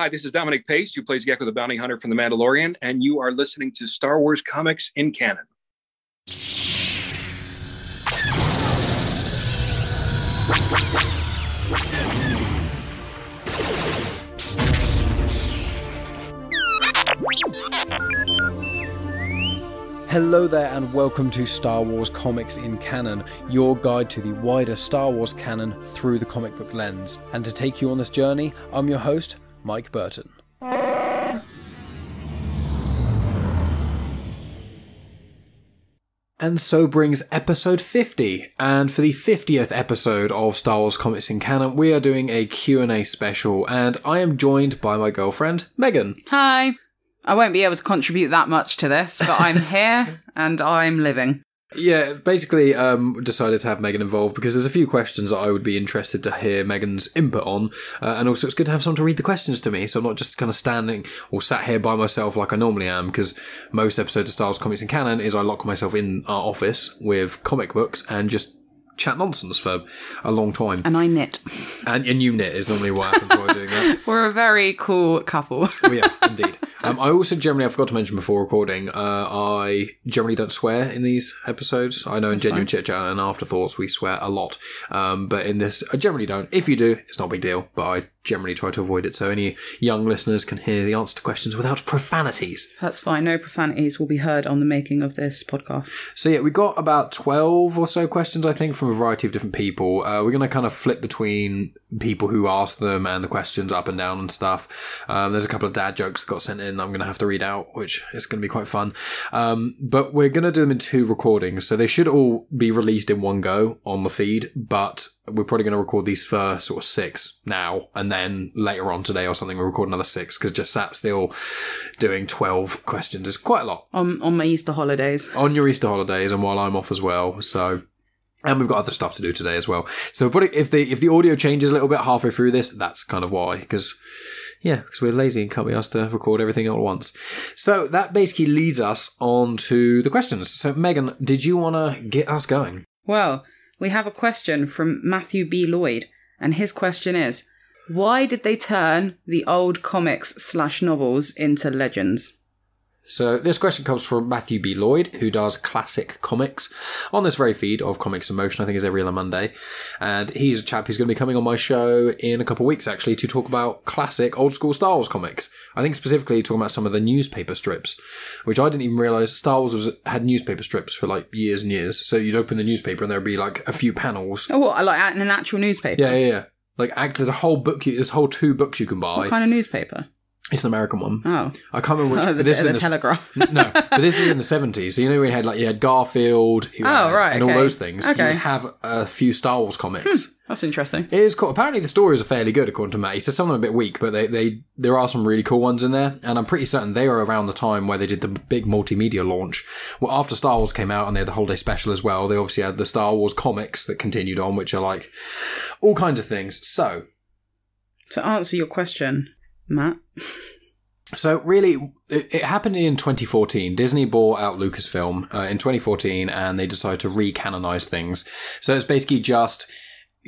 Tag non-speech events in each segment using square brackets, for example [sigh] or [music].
Hi, this is Dominic Pace, who plays Gekko the Bounty Hunter from The Mandalorian, and you are listening to Star Wars Comics in Canon. Hello there, and welcome to Star Wars Comics in Canon, your guide to the wider Star Wars canon through the comic book lens. And to take you on this journey, I'm your host, Mike Burton. And so brings episode 50. And for the 50th episode of Star Wars Comics in Canon, we are doing a Q&A special and I am joined by my girlfriend, Megan. Hi. I won't be able to contribute that much to this, but I'm [laughs] here and I'm living. Yeah, basically um, decided to have Megan involved because there's a few questions that I would be interested to hear Megan's input on, uh, and also it's good to have someone to read the questions to me, so I'm not just kind of standing or sat here by myself like I normally am. Because most episodes of Wars Comics and Canon is I lock myself in our office with comic books and just chat nonsense for a long time. And I knit. And, and you knit is normally what happens while doing that. We're a very cool couple. Oh, yeah, indeed. Um, I also generally, I forgot to mention before recording, uh, I generally don't swear in these episodes. I know in Genuine Chit Chat and Afterthoughts we swear a lot. Um, but in this, I generally don't. If you do, it's not a big deal, but I generally try to avoid it so any young listeners can hear the answer to questions without profanities. That's fine. No profanities will be heard on the making of this podcast. So yeah, we got about 12 or so questions, I think, from a variety of different people. Uh, we're going to kind of flip between people who asked them and the questions up and down and stuff. Um, there's a couple of dad jokes that got sent in that I'm going to have to read out, which is going to be quite fun. Um, but we're going to do them in two recordings. So they should all be released in one go on the feed, but we're probably going to record these first sort of six now, and then later on today or something, we'll record another six because just sat still doing 12 questions is quite a lot On on my Easter holidays. on your Easter holidays and while I'm off as well. So, and we've got other stuff to do today as well. So, but if the if the audio changes a little bit halfway through this, that's kind of why because. Yeah, because we're lazy and can't be asked to record everything all at once. So that basically leads us on to the questions. So, Megan, did you want to get us going? Well, we have a question from Matthew B. Lloyd, and his question is Why did they turn the old comics slash novels into legends? So this question comes from Matthew B. Lloyd, who does classic comics on this very feed of Comics in Motion. I think is every other Monday, and he's a chap who's going to be coming on my show in a couple of weeks actually to talk about classic old school Star Wars comics. I think specifically talking about some of the newspaper strips, which I didn't even realize Star Wars was, had newspaper strips for like years and years. So you'd open the newspaper and there'd be like a few panels. Oh, what? Like in an actual newspaper? Yeah, yeah, yeah. Like act, there's a whole book. you- There's whole two books you can buy. What kind of newspaper? It's an American one. Oh. I can't remember which. [laughs] So the, this is the in the- Telegraph. [laughs] no, but this was in the [laughs] seventies. So you know we had like you had Garfield, Oh, had- right, and all those things. Okay. You'd have a few Star Wars comics. Hmm, that's interesting. It is cool. Apparently the stories are fairly good according to Matt. He says some of them are a bit weak, but they, they there are some really cool ones in there. And I'm pretty certain they were around the time where they did the big multimedia launch. Well, after Star Wars came out and they had the holiday special as well, they obviously had the Star Wars comics that continued on, which are like all kinds of things. So To answer your question, Matt, So really, it, it happened in 2014. Disney bought out Lucasfilm uh, in 2014, and they decided to re-canonize things. So it's basically just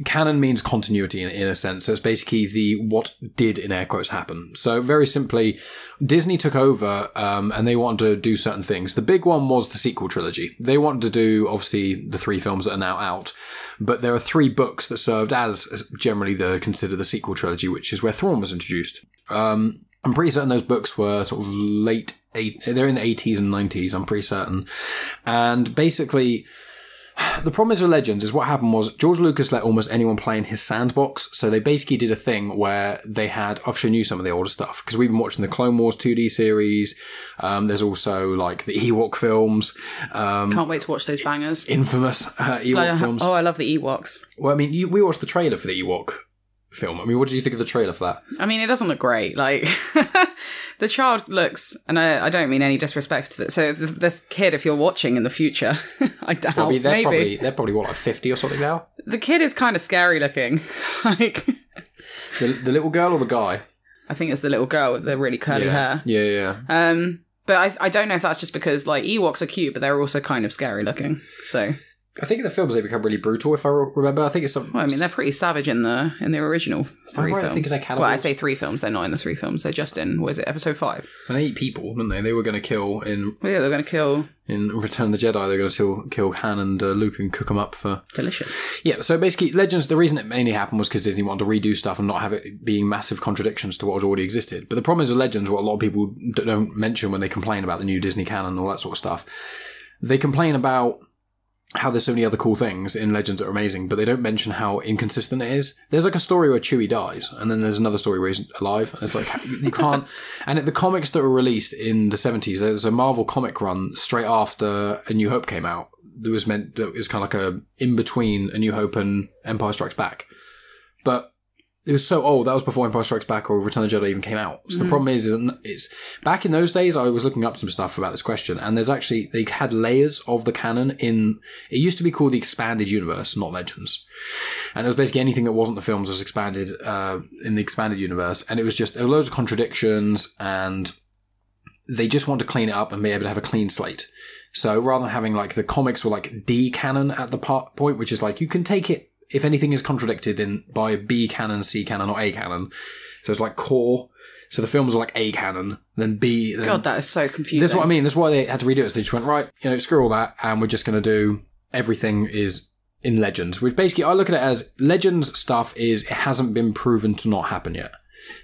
canon means continuity in, in a sense. So it's basically the what did in air quotes happen. So very simply, Disney took over um, and they wanted to do certain things. The big one was the sequel trilogy. They wanted to do obviously the three films that are now out, but there are three books that served as generally the considered the sequel trilogy, which is where Thrawn was introduced. Um, I'm pretty certain those books were sort of late eight. They're in the 80s and 90s. I'm pretty certain, and basically. The problem is with Legends is what happened was George Lucas let almost anyone play in his sandbox. So they basically did a thing where they had, I've shown you some of the older stuff because we've been watching the Clone Wars 2D series. Um, there's also like the Ewok films, um, can't wait to watch those bangers. infamous uh, Ewok films. Oh, I love the Ewoks. Well, I mean, you, we watched the trailer for the Ewok film. I mean, what did you think of the trailer for that? I mean, it doesn't look great. Like [laughs] the child looks, and I, I don't mean any disrespect to that. So this, this kid, if you're watching in the future, [laughs] I doubt I mean, they're maybe probably they're probably what like 50 or something now. the kid is kind of scary looking. [laughs] like The, the little girl or the guy? I think it's the little girl with the really curly yeah. hair. Yeah, yeah. Um, but I, I don't know if that's just because like Ewoks are cute, but they're also kind of scary looking. So I think in the films they become really brutal. If I remember, I think it's something. Well, I mean, they're pretty savage in the in the original three right? I films. think they're well, I say three films. They're not in the three films. They're just in. What is it? Episode five. And they eat people, didn't they? They were going to kill in Well, yeah, they're going to kill. in Return of the Jedi. They're going to kill, kill Han and uh, Luke and cook them up for Delicious. Yeah, so basically, Legends, the reason it mainly happened was because Disney wanted to redo stuff and not have it being massive contradictions to what had already existed. But the problem is with Legends, what a lot of people don't mention when they complain about the new Disney canon and all that sort of stuff, they complain about how there's so many other cool things in Legends that are amazing, but they don't mention how inconsistent it is. There's like a story where Chewie dies, and then there's another story where he's alive, and it's like, [laughs] you can't. And the comics that were released in the 70s, there's a Marvel comic run straight after A New Hope came out that was meant that was kind of like a in between A New Hope and Empire Strikes Back, but it was so old that was before Empire Strikes Back or Return of the Jedi even came out. So the problem is, is it's back in those days. I was looking up some stuff about this question, and there's actually they had layers of the canon in. It used to be called the expanded universe, not Legends, and it was basically anything that wasn't the films was expanded uh, in the expanded universe, and it was just there were loads of contradictions and they just want to clean it up and be able to have a clean slate. So rather than having like the comics were like D canon at the part point, which is like you can take it if anything is contradicted in by B canon, C canon, or A canon. So it's like core. So the films are like A canon, then B. Then God, that is so confusing. this is what I mean. That's why they had to redo it. So they just went right. You know, screw all that, and we're just going to do everything is in Legends. Which basically I look at it as Legends stuff is it hasn't been proven to not happen yet.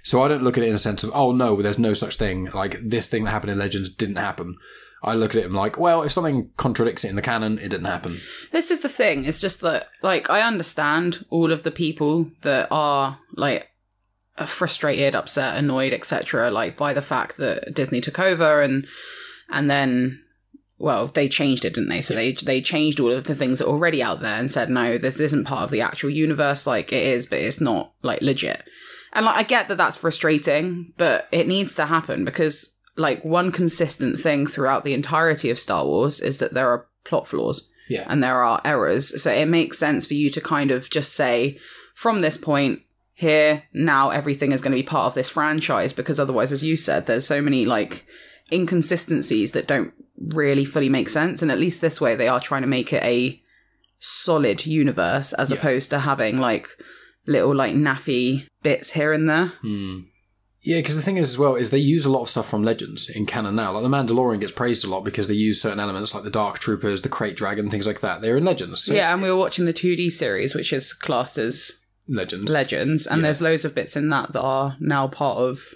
So I don't look at it in a sense of oh no, there's no such thing. Like this thing that happened in Legends didn't happen. I look at it and like, well, if something contradicts it in the canon, it didn't happen. This is the thing. It's just that, like, I understand all of the people that are like frustrated, upset, annoyed, etc. Like by the fact that Disney took over and and then, well, they changed it, didn't they? So they they changed all of the things that were already out there and said, no, this isn't part of the actual universe. Like it is, but it's not like legit. And like I get that that's frustrating, but it needs to happen because like one consistent thing throughout the entirety of Star Wars is that there are plot flaws Yeah. and there are errors. So it makes sense for you to kind of just say, from this point here, now everything is going to be part of this franchise because otherwise, as you said, there's so many like inconsistencies that don't really fully make sense. And at least this way, they are trying to make it a solid universe as Yeah. opposed to having like little like naffy bits here and there. Hmm. Yeah, because the thing is as well is they use a lot of stuff from Legends in canon now. Like the Mandalorian gets praised a lot because they use certain elements like the Dark Troopers, the Crate Dragon, things like that. They're in Legends. So yeah, and we were watching the 2D series, which is classed as Legends. Legends, and Yeah. there's loads of bits in that that are now part of,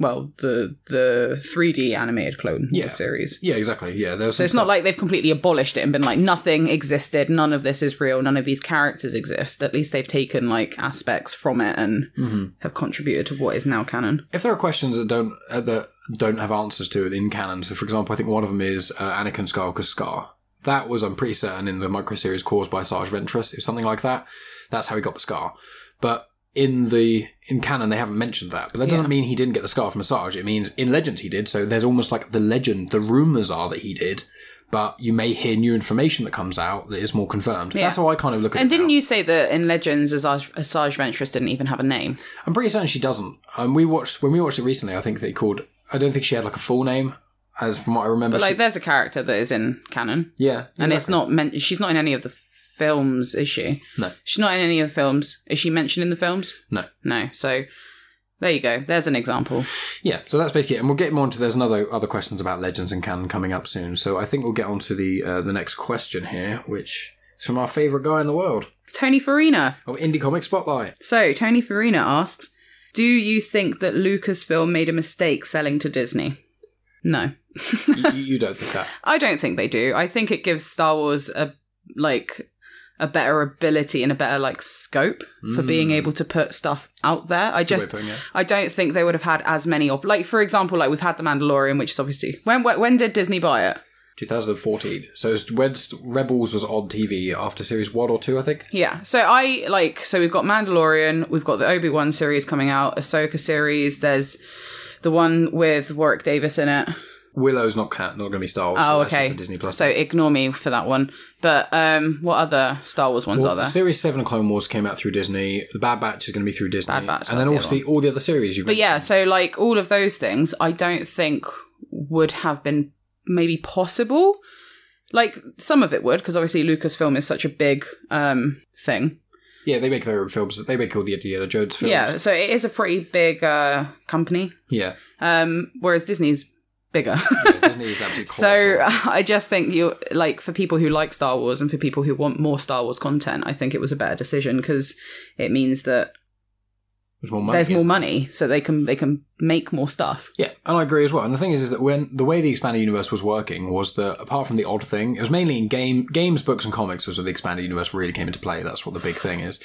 well, the the 3D animated Clone Wars Yeah. series. yeah, exactly. Yeah, there's So it's not like they've completely abolished it and been like nothing existed, none of this is real, none of these characters exist. At least they've taken like aspects from it and Mm-hmm. have contributed to what is now canon. if there are questions that don't uh, that don't have answers to it in canon. So, for example, I think one of them is uh, Anakin Skywalker's scar. That was, I'm pretty certain, in the micro series caused by Asajj Ventress. It was something like that. That's how he got the scar. But in the in canon, they haven't mentioned that. But that doesn't Yeah. mean he didn't get the scar from Asajj. It means in Legends he did. So there's almost like the legend. The rumors are that he did. But you may hear new information that comes out that is more confirmed. Yeah. That's how I kind of look at And it. And didn't now. you say that in Legends, Asajj, Asajj Ventress didn't even have a name? I'm pretty certain she doesn't. Um, we watched when we watched it recently. I think they called. I don't think she had like a full name, as from what I remember. But like, she- there's a character that is in canon, yeah, and it's not meant. She's not in any of the films, is she? No. she's not in any of the films. Is she mentioned in the films? No. No. So there you go. There's an example. Yeah, so that's basically it. And we'll get more into there's another other questions about legends and canon coming up soon. So I think we'll get on to the uh, the next question here, which is from our favourite guy in the world. Tony Farina. Of Indie Comic Spotlight. So Tony Farina asks, "Do you think that Lucasfilm made a mistake selling to Disney?" No, you, you don't think [laughs] that? I don't think they do. I think it gives Star Wars a like a better ability and a better like scope for being mm. able to put stuff out there. I just of putting it. I don't think they would have had as many op- like for example like we've had the Mandalorian which is obviously when when, when did Disney buy it? 2014. So it's when Rebels was on TV after series one or two, I think. Yeah. So I like so we've got Mandalorian, we've got the Obi-Wan series coming out, Ahsoka series, there's the one with Warwick Davis in it. Willow's not cat, not going to be Star Wars. Oh, okay. Disney Plus. So ignore me for that one. But um what other Star Wars ones Well, are there? Series seven of Clone Wars came out through Disney. The Bad Batch is going to be through Disney, Bad Batch, and then the obviously all the other series. You've But yeah, so like all of those things I don't think would have been maybe possible like some of it would because obviously Lucasfilm is such a big um thing. Yeah, they make their own films. They make all the Indiana Jones films. Yeah, so it is a pretty big uh company. yeah. Um, whereas Disney's bigger. yeah [laughs] Disney is absolutely So. [laughs] I just think you like for people who like Star Wars and for people who want more Star Wars content, I think it was a better decision because it means that There's more money. there's more money, so they can they can make more stuff. Yeah, and I agree as well. And the thing is, is that when the way the expanded universe was working was that apart from the odd thing, it was mainly in game games, books, and comics was where the expanded universe really came into play. That's what the big thing is.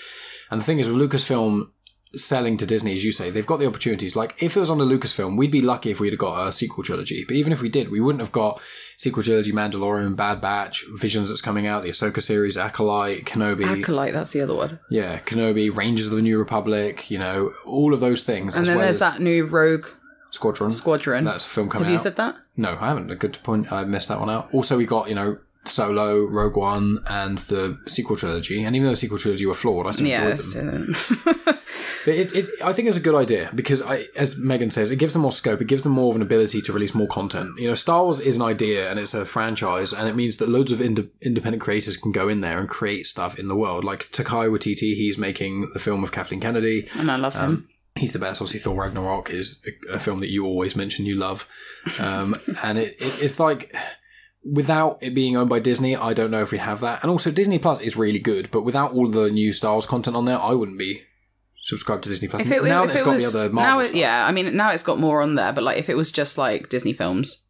And the thing is, with Lucasfilm selling to Disney, as you say, they've got the opportunities. Like if it was on the Lucasfilm, we'd be lucky if we'd have got a sequel trilogy. But even if we did, we wouldn't have got sequel trilogy, Mandalorian, Bad Batch, Visions that's coming out, the Ahsoka series, Acolyte, Kenobi. Acolyte, that's the other one. yeah, Kenobi, Rangers of the New Republic, you know, all of those things. And then well there's that new Rogue Squadron. Squadron. That's a film coming out. Have you out. said that? No, I haven't. A good point. I missed that one out. Also, we got, you know, Solo, Rogue One, and the sequel trilogy. And even though the sequel trilogy were flawed, I still Yeah. enjoyed them. [laughs] But it, it, I think it's a good idea because, I, as Megan says, it gives them more scope. It gives them more of an ability to release more content. You know, Star Wars is an idea and it's a franchise, and it means that loads of ind- independent creators can go in there and create stuff in the world. Like Taika Waititi, he's making the film of Kathleen Kennedy. and I love him. Um, He's the best. Obviously, Thor Ragnarok is a, a film that you always mention you love, um, [laughs] and it, it, it's like without it being owned by Disney, I don't know if we'd have that. And also, Disney Plus is really good, but without all the new Star Wars content on there, I wouldn't be subscribed to Disney Plus. If it, now if it's it got was, the other now Marvel it, stuff. yeah, I mean, now it's got more on there, but like if it was just like Disney films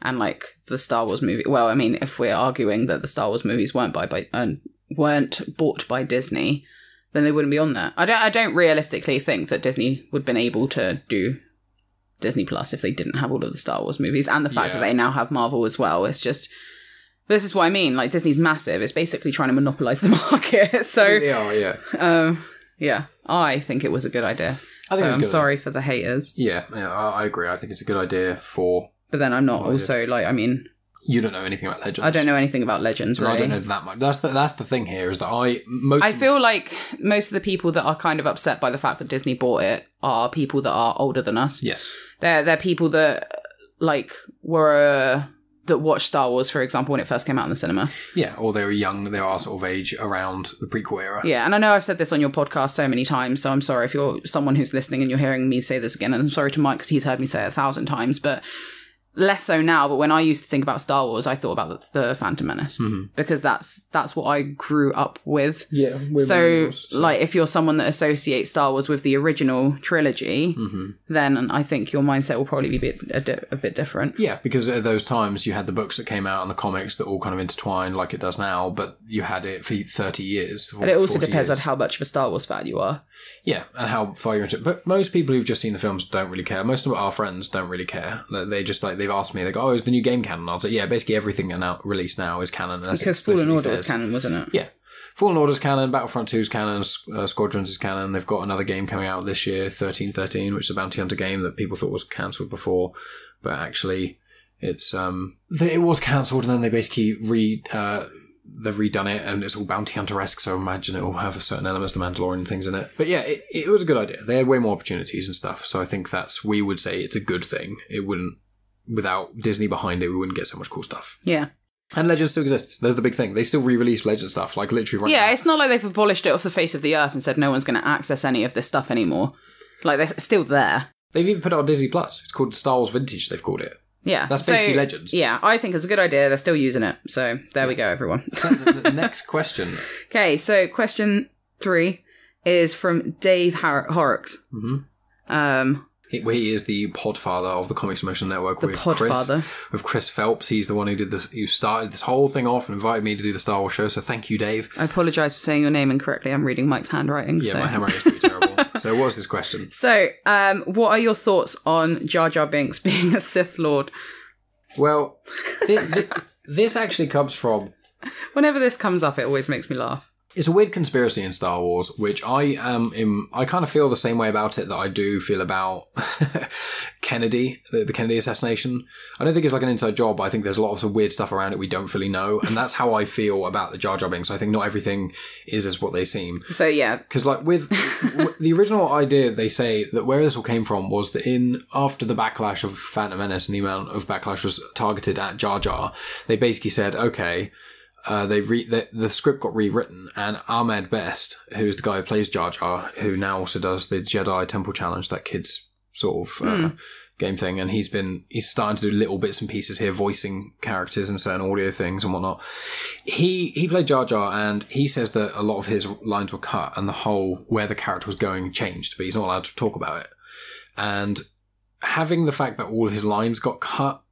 and like the Star Wars movie, well, I mean, if we're arguing that the Star Wars movies weren't by by uh, weren't bought by Disney, then they wouldn't be on there. I don't, I don't realistically think that Disney would have been able to do Disney Plus if they didn't have all of the Star Wars movies and the fact Yeah. that they now have Marvel as well. It's just. This is what I mean. Like Disney's massive. It's basically trying to monopolize the [laughs] market. [laughs] So they are. Yeah, um, yeah, I think it was a good idea. I think so I'm good. sorry for the haters, yeah, yeah. I, I agree. I think it's a good idea for. but then I'm not also like. I mean, You don't know anything about Legends. I don't know anything about Legends. Really, I don't know that much. That's the that's the thing here is that I most I feel like most of the people that are kind of upset by the fact that Disney bought it are people that are older than us. yes They're they're people that like were that watched Star Wars, for example, when it first came out in the cinema. yeah or they were young they are sort of age around the prequel era Yeah, and I know I've said this on your podcast so many times, so I'm sorry if you're someone who's listening and you're hearing me say this again. And I'm sorry to Mike because he's heard me say it a thousand times, but less so now. But when I used to think about Star Wars, I thought about the, the Phantom Menace because that's that's what I grew up with. yeah So, like, if you're someone that associates Star Wars with the original trilogy, Mm-hmm. then I think your mindset will probably be a bit, a, di- a bit different. Yeah, because at those times you had the books that came out and the comics that all kind of intertwined like it does now, but you had it for 30 years. And it also depends years. on how much of a Star Wars fan you are. Yeah, and how far you're into it. But most people who've just seen the films don't really care. Most of our friends don't really care. They just like, they've asked me, they go, oh, is the new game canon? I was like, yeah, basically everything now, released now is canon. Because Fallen Order was canon, wasn't it? Yeah. Fallen Order's canon, Battlefront 2's canon, uh, Squadrons is canon. They've got another game coming out this year, 1313, which is a bounty hunter game that people thought was cancelled before, but actually it's, um, it was cancelled and then they basically re, uh, they've redone it and it's all bounty hunter-esque, so I imagine it will have certain elements of the Mandalorian things in it. But yeah, it, it was a good idea. They had way more opportunities and stuff, so I think that's, we would say it's a good thing. It wouldn't, without Disney behind it, we wouldn't get so much cool stuff. Yeah. And Legends still exists. There's the big thing. They still re-release Legend stuff, like literally right Yeah, now. it's not like they've abolished it off the face of the earth and said no one's going to access any of this stuff anymore. Like they're still there. They've even put it on Disney Plus. It's called Star Wars Vintage. They've called it. Yeah, That's So, basically Legends. Yeah, I think it's a good idea. They're still using it, so there we go, everyone. [laughs] So the, the next [laughs] question. okay, so question three is from Dave Har- Horrocks. Mhm. Um, He, he is the podfather of the Comics Motion Network The with Chris. With Chris Phelps. He's the one who did this. Who started this whole thing off and invited me to do the Star Wars show. So thank you, Dave. I apologise for saying your name incorrectly. I'm reading Mike's handwriting. Yeah, so. my handwriting is pretty terrible. [laughs] So what's this question? So, um, what are your thoughts on Jar Jar Binks [laughs] being a Sith Lord? Well, thi- thi- this actually comes from [laughs] Whenever this comes up, it always makes me laugh. It's a weird conspiracy in Star Wars, which I am in. I kind of feel the same way about it that I do feel about [laughs] Kennedy, the, the Kennedy assassination. I don't think it's like an inside job, but I think there's a lot of weird stuff around it we don't fully know, and that's how I feel about the Jar Jar Binks. I think not everything is as what they seem. So yeah, Because like with [laughs] w- the original idea, they say that where this all came from was that in after the backlash of Phantom Menace and the amount of backlash was targeted at Jar Jar, they basically said, okay, uh, they re- the, the script got rewritten, and Ahmed Best, who's the guy who plays Jar Jar, who now also does the Jedi Temple Challenge, that kid's sort of uh, game thing, and he's been he's starting to do little bits and pieces here, voicing characters and certain audio things and whatnot. He he played Jar Jar, and he says that a lot of his lines were cut, and the whole where the character was going changed, but he's not allowed to talk about it. And having the fact that all his lines got cut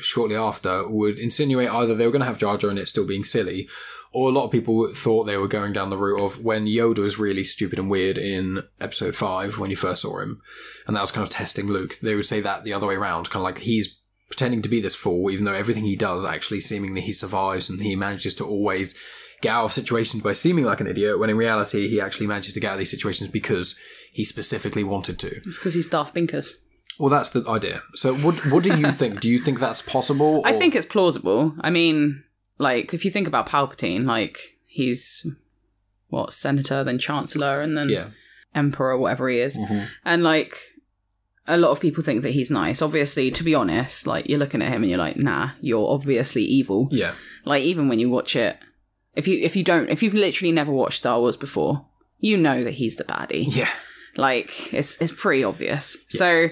shortly after would insinuate either they were going to have Jar Jar and it still being silly, or a lot of people thought they were going down the route of when Yoda was really stupid and weird in Episode Five when you first saw him, and that was kind of testing Luke. They would say that the other way around, kind of like he's pretending to be this fool, even though everything he does actually seemingly he survives and he manages to always get out of situations by seeming like an idiot, when in reality he actually manages to get out of these situations because he specifically wanted to. it's because he's Darth Binkers. Well, that's the idea. So, what what do you think? Do you think that's possible? [laughs] I think it's plausible. I mean, like if you think about Palpatine, like he's what senator, then chancellor, and then yeah, Mm-hmm. emperor, whatever he is, and like. A lot of people think that he's nice. Obviously, to be honest, like you're looking at him and you're like, nah, you're obviously evil. yeah, Like even when you watch it, if you if you don't if you've literally never watched Star Wars before, you know that he's the baddie. yeah, Like it's it's pretty obvious. So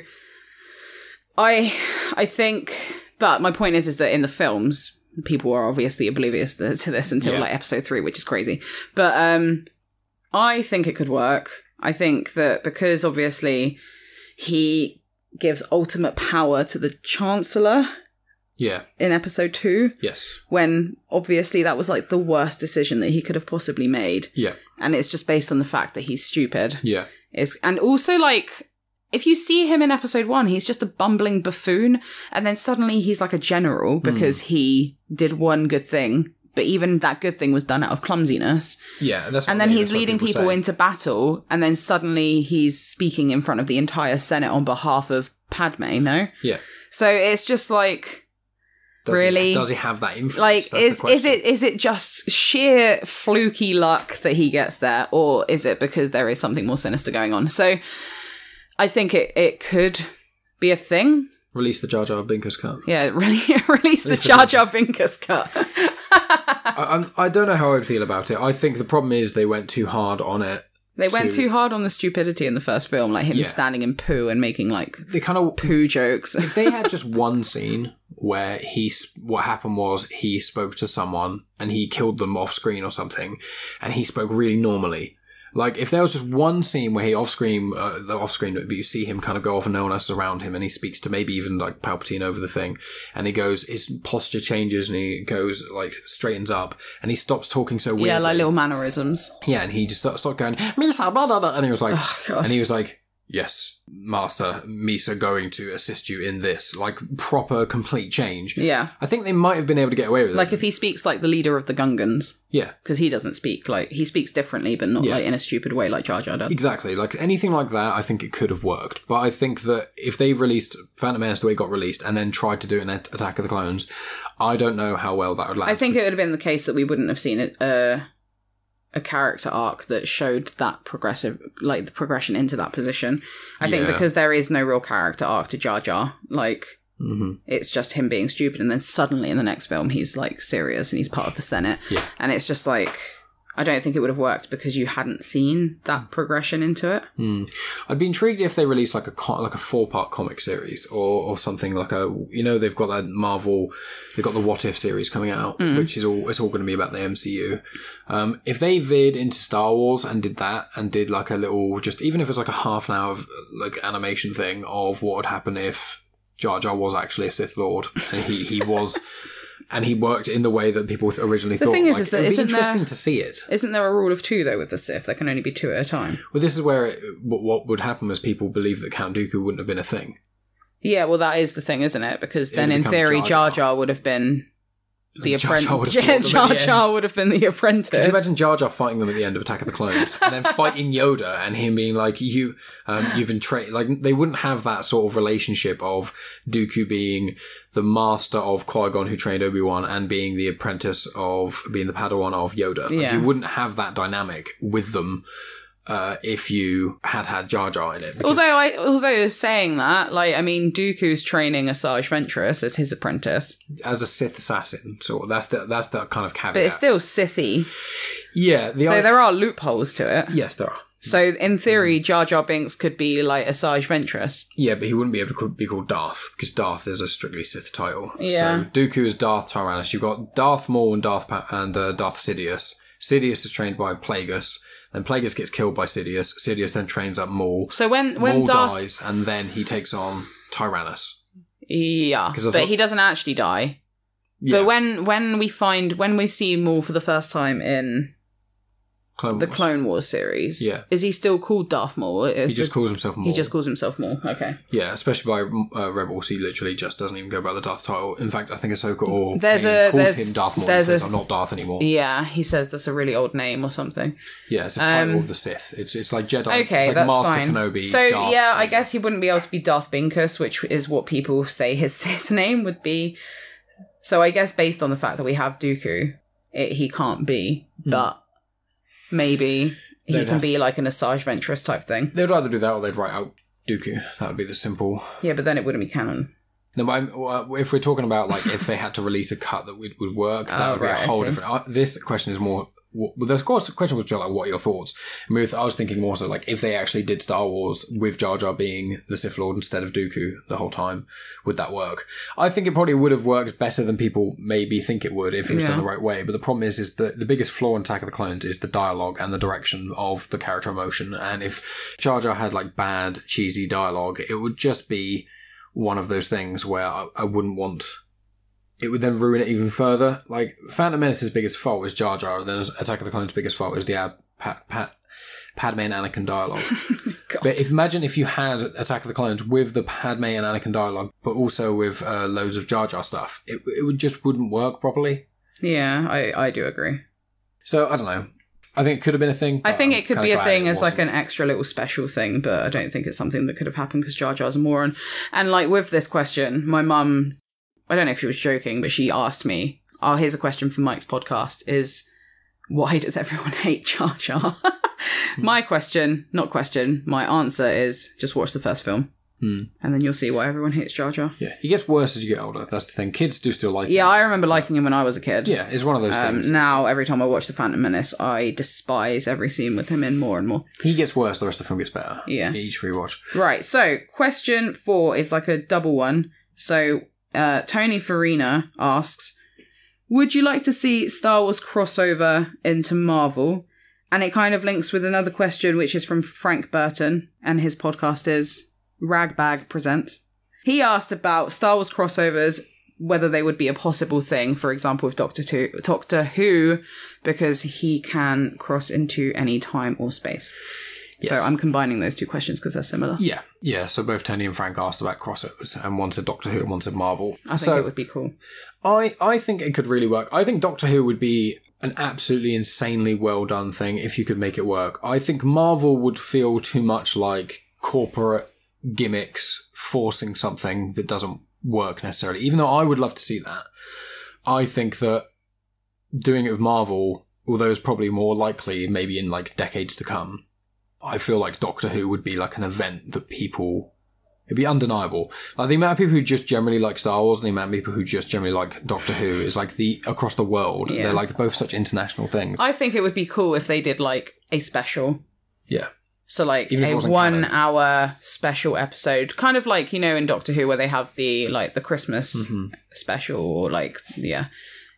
I I think but my point is is that in the films people are obviously oblivious to this until Yeah. like episode 3 which is crazy. But um I think it could work. I think that because obviously he gives ultimate power to the chancellor yeah, in episode 2 yes, when obviously that was like the worst decision that he could have possibly made yeah, and it's just based on the fact that he's stupid yeah, is and also like if you see him in episode one he's just a bumbling buffoon and then suddenly he's like a general hmm. because he did one good thing but even that good thing was done out of clumsiness yeah. That's what and I then he's leading people say. into battle and then suddenly he's speaking in front of the entire senate on behalf of padme no Yeah, so it's just like does really? He, does he have that influence? like That's is is it is it just sheer fluky luck that he gets there or is it because there is something more sinister going on so i think it it could be a thing release the Jar Jar Binkus cut? yeah [laughs] really release the the jar jar binkus cut I, I'm, don't know how I'd feel about it. I think the problem is they went too hard on it. they went To- too hard on the stupidity in the first film like him Yeah. standing in poo and making like They kind of poo jokes if they had just [laughs] one scene where he what happened was he spoke to someone and he killed them off screen or something and he spoke really normally like if there was just one scene where he off screen uh, the off screen but you see him kind of go off and no one else is around him and he speaks to maybe even like Palpatine over the thing and he goes his posture changes and he goes like straightens up and he stops talking so weirdly yeah like little mannerisms. Yeah, and he just started going, Misa, blah, blah, blah, and he was like, Oh, and he was like, yes, master, Misa going to assist you in this, like proper, complete change. yeah I think they might have been able to get away with it. like if he speaks like the leader of the gungans yeah, because he doesn't speak like he speaks differently but not Yeah. like in a stupid way like jar jar does exactly. Like anything like that, I think it could have worked. But I think that if they released Phantom Menace the way it got released and then tried to do an Attack of the Clones, I don't know how well that would land. I think it would have been the case that we wouldn't have seen it, uh, a character arc that showed that progressive, like the progression into that position. I think Yeah. because there is no real character arc to Jar Jar, like hmm it's just him being stupid, and then suddenly in the next film he's like serious and he's part of the Senate, Yeah. and it's just like. I don't think it would have worked because you hadn't seen that progression into it. I'd be intrigued if they released like a co- like a four part comic series or or something like a you know they've got that Marvel they've got the What If series coming out which is all it's all going to be about the MCU. Um, if they veered into Star Wars and did that and did like a little just even if it's like a half an hour of like animation thing of what would happen if Jar Jar was actually a Sith Lord and he he was. [laughs] And he worked in the way that people originally thought. The thing is, Like, is that it'd be there- interesting to see it. Isn't there a rule of two though with the Sith? There can only be two at a time. Well, this is where it, what, what would happen was people believe that Count Dooku wouldn't have been a thing. Yeah, well, that is the thing, isn't it? Because then, in theory, Jar Jar Jar. Jar would have been the Jar Jar would apprentice. have fought them at Jar Jar would have been the apprentice. Could you imagine Jar Jar fighting them at the end of Attack of the Clones, and then fighting Yoda, and him being like, "You, um, you've been trained." Like they wouldn't have that sort of relationship of Dooku being the master of Qui Gon, who trained Obi Wan, and being the apprentice of being the Padawan of Yoda. Like, Yeah. you wouldn't have that dynamic with them uh, if you had had Jar Jar in it. because- Although I, although saying that, like, I mean, Dooku's training Asajj Ventress as his apprentice, as a Sith assassin, so that's the that's the kind of caveat. but it's still Sithy, yeah, the so i- there are loopholes to it. yes, there are. So in theory, Jar Jar Binks could be like Asajj Ventress. Yeah, but he wouldn't be able to be called Darth because Darth is a strictly Sith title. Yeah. So Dooku is Darth Tyrannus. You've got Darth Maul and Darth pa- and uh, Darth Sidious. Sidious is trained by Plagueis. Then Plagueis gets killed by Sidious. Sidious then trains up Maul. So when when Maul Darth, dies, and then he takes on Tyrannus. yeah, but thought- he doesn't actually die. Yeah, But when when we find when we see Maul for the first time in Clone the Wars. Clone Wars series, Yeah. is he still called Darth Maul? Is He just the- calls himself Maul. he just calls himself Maul. Okay. yeah, especially by uh, Rebels, he literally just doesn't even go by the Darth title. In fact, I think Ahsoka or There's a- calls there's- him Darth Maul. there's He says, a- I'm not Darth anymore. Yeah, he says that's a really old name or something. Yeah, it's a title Um, of the Sith. It's it's like Jedi. Okay, it's like that's Master fine. Kenobi. so Darth yeah, I guess he wouldn't be able to be Darth Binkus, which is what people say his [laughs] Sith name would be. So I guess based on the fact that we have Dooku, it, he can't be, but maybe he. They'd can have- be like an Asajj Ventress type thing. They'd either do that or they'd write out Dooku. That would be the simple. Yeah, but then it wouldn't be canon. No, but I'm, if we're talking about like if they had to release a cut that would, would work, that [laughs] Oh, would be right, I a whole see. different. Uh, this question is more. Well, the course the question was just like, what are your thoughts? I, mean, I was thinking more so like if they actually did Star Wars with Jar Jar being the Sith Lord instead of Dooku the whole time, would that work? I think it probably would have worked better than people maybe think it would if it was done the right way. But the problem is, is that the biggest flaw in Attack of the Clones is the dialogue and the direction of the character emotion. And if Jar Jar had like bad, cheesy dialogue, it would just be one of those things where I, I wouldn't want. It would then ruin it even further. Like Phantom Menace's biggest fault was Jar Jar, and then Attack of the Clones' biggest fault was the uh, Pat, Pat, Padme and Anakin dialogue. [laughs] But if, imagine if you had Attack of the Clones with the Padme and Anakin dialogue, but also with uh, loads of Jar Jar stuff, it, it would just wouldn't work properly. Yeah, I, I do agree. So I don't know. I think it could have been a thing. I think I'm it could be a thing as like an extra little special thing, but I don't think it's something that could have happened because Jar Jar's a moron. And like with this question, my mum, I don't know if she was joking, but she asked me, "Oh, here's a question for Mike's podcast: Is why does everyone [laughs] hate Jar Jar?" my question, not question, my answer is just watch the first film, Hmm. and then you'll see why everyone hates Jar Jar. Yeah, he gets worse as you get older. That's the thing. Kids do still like. Yeah, him. I remember liking him when I was a kid. yeah, it's one of those things. Um, now, every time I watch The Phantom Menace, I despise every scene with him in more and more. He gets worse. The rest of the film gets better. Yeah. each rewatch. Right. So, question four is like a double one. So, uh, Tony Farina asks, "Would you like to see Star Wars crossover into Marvel?" And it kind of links with another question, which is from Frank Burton, and his podcast is Ragbag Presents. He asked about Star Wars crossovers, whether they would be a possible thing. For example, with Doctor Doctor Who, because he can cross into any time or space. So I'm combining those two questions because they're similar. Yeah, yeah. So both Tony and Frank asked about crossovers, and one said Doctor Who, and one said Marvel. I think so it would be cool. I I think it could really work. I think Doctor Who would be an absolutely insanely well done thing if you could make it work. I think Marvel would feel too much like corporate gimmicks forcing something that doesn't work necessarily. Even though I would love to see that, I think that doing it with Marvel, although it's probably more likely maybe in like decades to come, I feel like Doctor Who would be like an event that people It'd be undeniable. Like the amount of people who just generally like Star Wars and the amount of people who just generally like Doctor Who is like the across the world. Yeah. They're like both such international things. I think it would be cool if they did like a special. yeah. So like Even if it a one canon. hour special episode, kind of like you know in Doctor Who where they have the like the Christmas Mm-hmm. special or like yeah.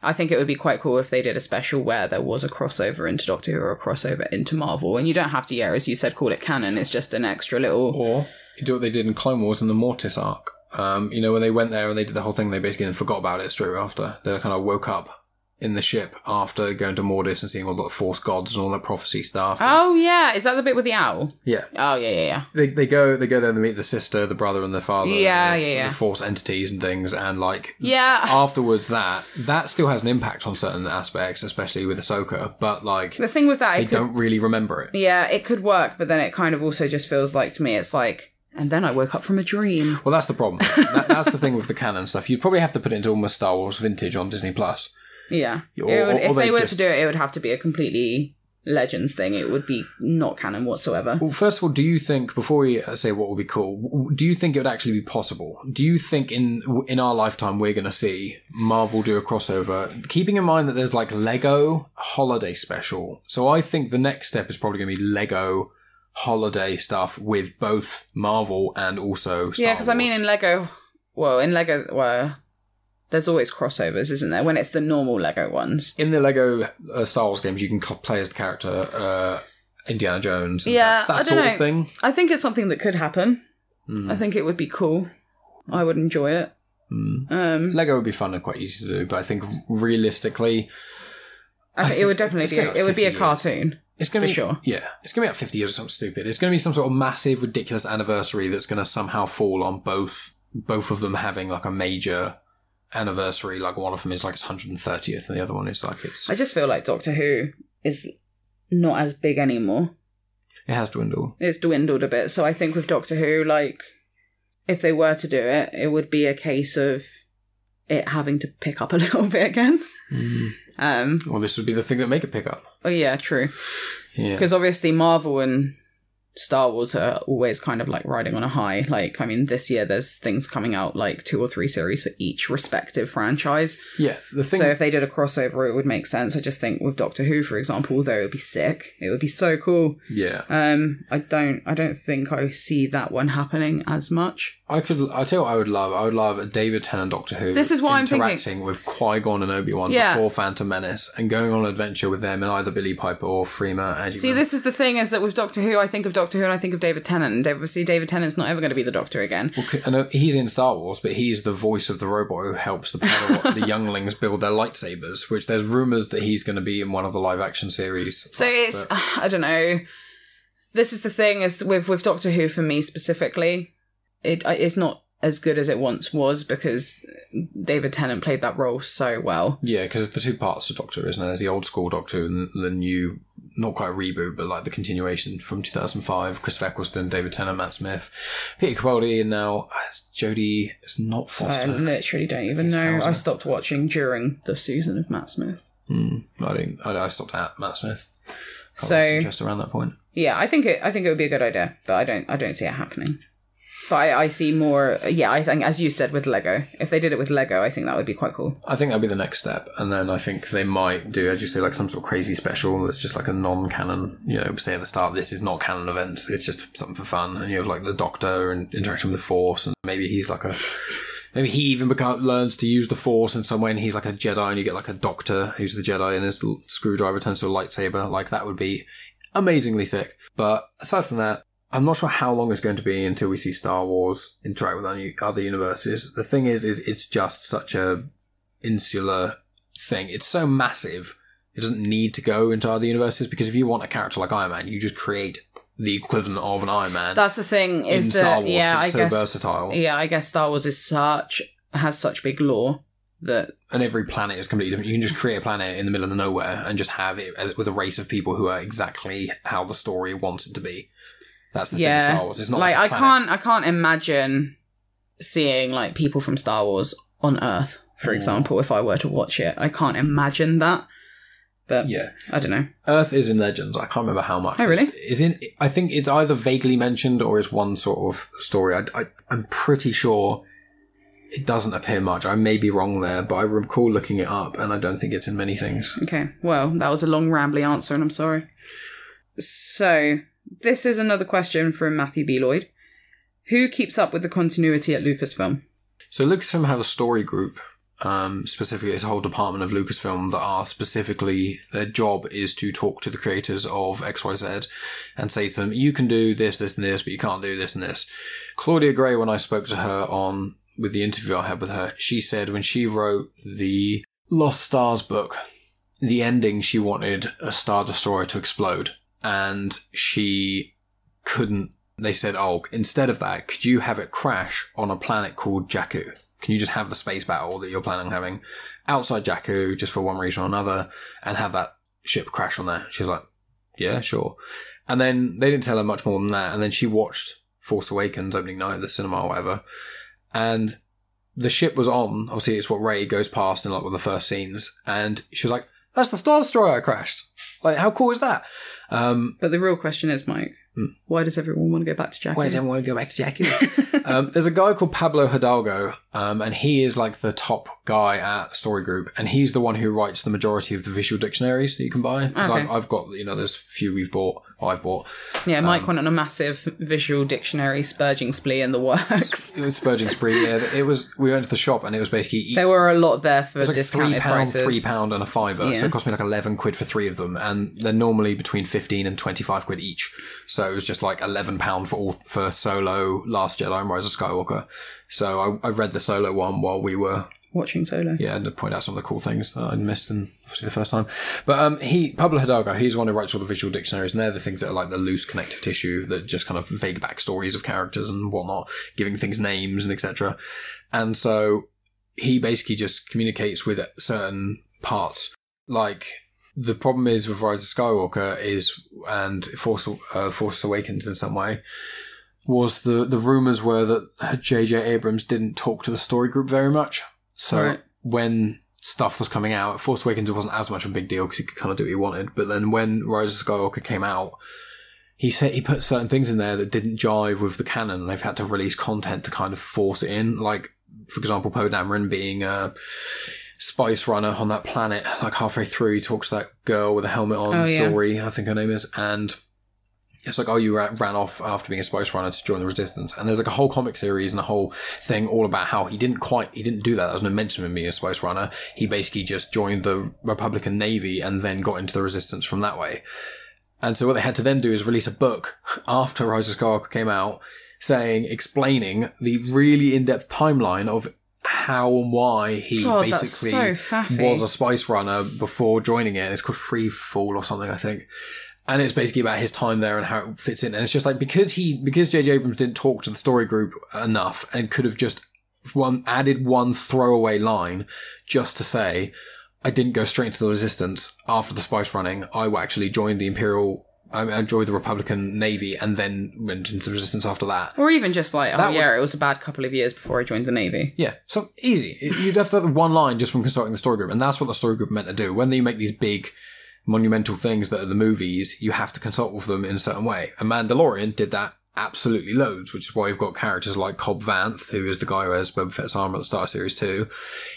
I think it would be quite cool if they did a special where there was a crossover into Doctor Who or a crossover into Marvel, and you don't have to, yeah, as you said, call it canon. It's just an extra little. Or you do what they did in Clone Wars in the Mortis arc. Um, you know, when they went there and they did the whole thing, they basically then forgot about it straight after. They kind of woke up in the ship after going to Mortis and seeing all the Force gods and all that prophecy stuff. Oh yeah, is that the bit with the owl? yeah. Oh yeah, yeah, yeah. They, they go they go there to meet the sister, the brother, and the father. Yeah, the, yeah, yeah. The force entities and things, and like Yeah. [laughs] afterwards, that that still has an impact on certain aspects, especially with Ahsoka. But like The thing with that, they could, don't really remember it. yeah, it could work, but then it kind of also just feels like to me, it's like, and then I woke up from a dream. Well, that's the problem. that, that's the thing with the canon stuff. You'd probably have to put it into almost Star Wars vintage on Disney Plus. Yeah. Or- would- or if they they were just- to do it, it would have to be a completely Legends thing. It would be not canon whatsoever. Well, first of all, do you think before we uh, say what would be cool, do you think it would actually be possible? Do you think in in our lifetime we're going to see Marvel do a crossover? Keeping in mind that there's like Lego holiday special, so I think the next step is probably going to be Lego holiday stuff with both Marvel and also Star yeah, because I mean, in Lego, well, in Lego, well, there's always crossovers, isn't there? When it's the normal Lego ones. in the Lego uh, Star Wars games, you can play as the character uh, Indiana Jones. and Yeah, that I sort don't of know. thing. I think it's something that could happen. Hmm. I think it would be cool. I would enjoy it. Um, Lego would be fun and quite easy to do, but I think realistically, I think it would definitely be. gonna It would be a years. cartoon. It's going to For be sure. Yeah, it's going to be like fifty years or something stupid. It's going to be some sort of massive, ridiculous anniversary that's going to somehow fall on both both of them having like a major anniversary. Like one of them is like its hundred and thirtieth, and the other one is like it's I just feel like Doctor Who is not as big anymore. it has dwindled. It's dwindled a bit. So I think with Doctor Who, like, if they were to do it, it would be a case of it having to pick up a [laughs] little bit again. Um. Well, this would be the thing that make it pick up. Oh yeah, true. Yeah, Because obviously Marvel and Star Wars are always kind of like riding on a high. Like, I mean, this year there's things coming out like two or three series for each respective franchise. yeah. The thing. So if they did a crossover, it would make sense. I just think with Doctor Who, for example, although it would be sick, it would be so cool. yeah, Um, I don't, I don't think I see that one happening as much. I could. I tell you, what I would love. I would love a David Tennant Doctor Who. This is what I'm thinking. interacting with Qui Gon and Obi Wan Yeah. before Phantom Menace and going on an adventure with them and either Billie Piper or Freema. Agyeman. See, this is the thing: is that with Doctor Who, I think of Doctor Who and I think of David Tennant, and obviously David Tennant's not ever going to be the Doctor again. Well, know he's in Star Wars, but he's the voice of the robot who helps the Padawan, the [laughs] younglings build their lightsabers. Which there's rumors that he's going to be in one of the live action series. So it's, [sighs] I don't know. This is the thing: is with with Doctor Who for me specifically, it it's not as good as it once was because David Tennant played that role so well. Yeah, because the two parts of Doctor, isn't there? There's the old school Doctor and the new, not quite a reboot, but like the continuation from 2005. Chris Eccleston, David Tennant, Matt Smith, Peter Capaldi, and now uh, it's Jodie. It's not I literally don't even know. I stopped watching during the season of Matt Smith. Hmm, I didn't. I, I stopped at Matt Smith. So- just around that point. Yeah, I think it. I think it would be a good idea, but I don't. I don't see it happening. But I, I see more. Yeah, I think as you said with Lego, if they did it with Lego, I think that would be quite cool. I think that'd be the next step, and then I think they might do, as you say, like some sort of crazy special that's just like a non-canon. You know, say at the start, this is not canon events. it's just something for fun, and you have like the Doctor and interacting with the Force, and maybe he's like a. Maybe he even becomes, learns to use the Force in some way, and he's like a Jedi, and you get like a Doctor who's the Jedi, and his screwdriver turns to a lightsaber. Like that would be amazingly sick. But aside from that, I'm not sure how long it's going to be until we see Star Wars interact with other- universes. The thing is, is it's just such a insular thing. It's so massive. It doesn't need to go into other universes because if you want a character like Iron Man, you just create the equivalent of an Iron Man That's the thing. Is in that Star Wars. yeah? it's I so guess versatile, yeah. I guess Star Wars is such has such big lore that and every planet is completely different. You can just create a planet in the middle of nowhere and just have it with a race of people who are exactly how the story wants it to be. That's the thing. yeah. with Star Wars. It's not like, like, I can't I can't imagine seeing like people from Star Wars on Earth, for Mm. example. If I were to watch it, I can't imagine that. But Yeah. I don't know. Earth is in Legends. I can't remember how much. Oh, really? Is in. I think it's either vaguely mentioned or is one sort of story. I, I, I'm pretty sure it doesn't appear much. I may be wrong there, but I recall looking it up, and I don't think it's in many things. Okay, well, that was a long, rambly answer, and I'm sorry. So, this is another question from Matthew B. Lloyd. Who keeps up with the continuity at Lucasfilm? So Lucasfilm have a story group. Um, specifically, it's a whole department of Lucasfilm that are specifically their job is to talk to the creators of X, Y, Z, and say to them, "You can do this, this, and this, but you can't do this and this." Claudia Gray, when I spoke to her on with the interview I had with her, she said when she wrote the Lost Stars book, the ending, she wanted a Star Destroyer to explode, and she couldn't. They said, "Oh, instead of that, could you have it crash on a planet called Jakku? Can you just have the space battle that you're planning on having outside Jakku, just for one reason or another, and have that ship crash on there?" She's like, "Yeah, sure." And then they didn't tell her much more than that. And then she watched Force Awakens opening night at the cinema or whatever, and the ship was on. Obviously, it's what Rey goes past in like one of the first scenes, and she was like, "That's the Star Destroyer I crashed." Like, how cool is that? Um, But the real question is, Mike, why does everyone want to go back to Jackie? Why does everyone want to go back to Jakku? [laughs] um, there's a guy called Pablo Hidalgo, um, and he is like the top guy at Story Group, and he's the one who writes the majority of the visual dictionaries that you can buy. Okay. I've, I've got, you know, there's a few we've bought, I've bought. yeah, Mike Um, went on a massive visual dictionary spurging spree in the works. It was Spurging Spree. Yeah, it was. We went to the shop, and it was basically there were a lot there for It was like discounted three pound, prices. three pound, and a fiver. So it cost me like eleven quid for three of them, and they're normally between fifteen and twenty five quid each. So it was just like eleven pound for all for Solo, Last Jedi, and Rise of Skywalker. So I, I read the Solo one while we were Watching Solo. yeah, and to point out some of the cool things that I'd missed in obviously the first time. But um, he Pablo Hidalgo, he's the one who writes all the visual dictionaries, and they're the things that are like the loose connective tissue that just kind of vague backstories of characters and whatnot, giving things names and etc. And so he basically just communicates with certain parts. Like the problem is with Rise of Skywalker is and Force uh, Force Awakens in some way was the the rumors were that J.J. Abrams didn't talk to the story group very much. So Right. when stuff was coming out, Force Awakens wasn't as much of a big deal because he could kind of do what he wanted. But then when Rise of Skywalker came out, he said he put certain things in there that didn't jive with the canon. They've had to release content to kind of force it in. Like, for example, Poe Dameron being a spice runner on that planet. Like halfway through, he talks to that girl with a helmet on, Oh, yeah. Zorii, I think her name is, and it's like, oh, you ran, ran off after being a spice runner to join the resistance. And there's like a whole comic series and a whole thing all about how he didn't quite, he didn't do that. There was no mention of him being a spice runner. He basically just joined the Republican Navy and then got into the resistance from that way. And so what they had to then do is release a book [laughs] after Rise of Skywalker came out saying, explaining the really in-depth timeline of how and why he basically so was a spice runner before joining it. And it's called Free Fall or something, I think. And it's basically about his time there and how it fits in. And it's just like because he because J.J. Abrams didn't talk to the story group enough and could have just one added one throwaway line just to say, I didn't go straight into the resistance after the spice running. I actually joined the Imperial I joined the Republican Navy and then went into the resistance after that. Or even just like, oh That yeah, it was a bad couple of years before I joined the Navy. Yeah, so easy. You'd have to have one line just from consulting the story group, and that's what the story group meant to do. When they make these big, monumental things that are the movies, you have to consult with them in a certain way. And Mandalorian did that absolutely loads, which is why you've got characters like Cobb Vanth, who is the guy who has Boba Fett's armor at the start of series two.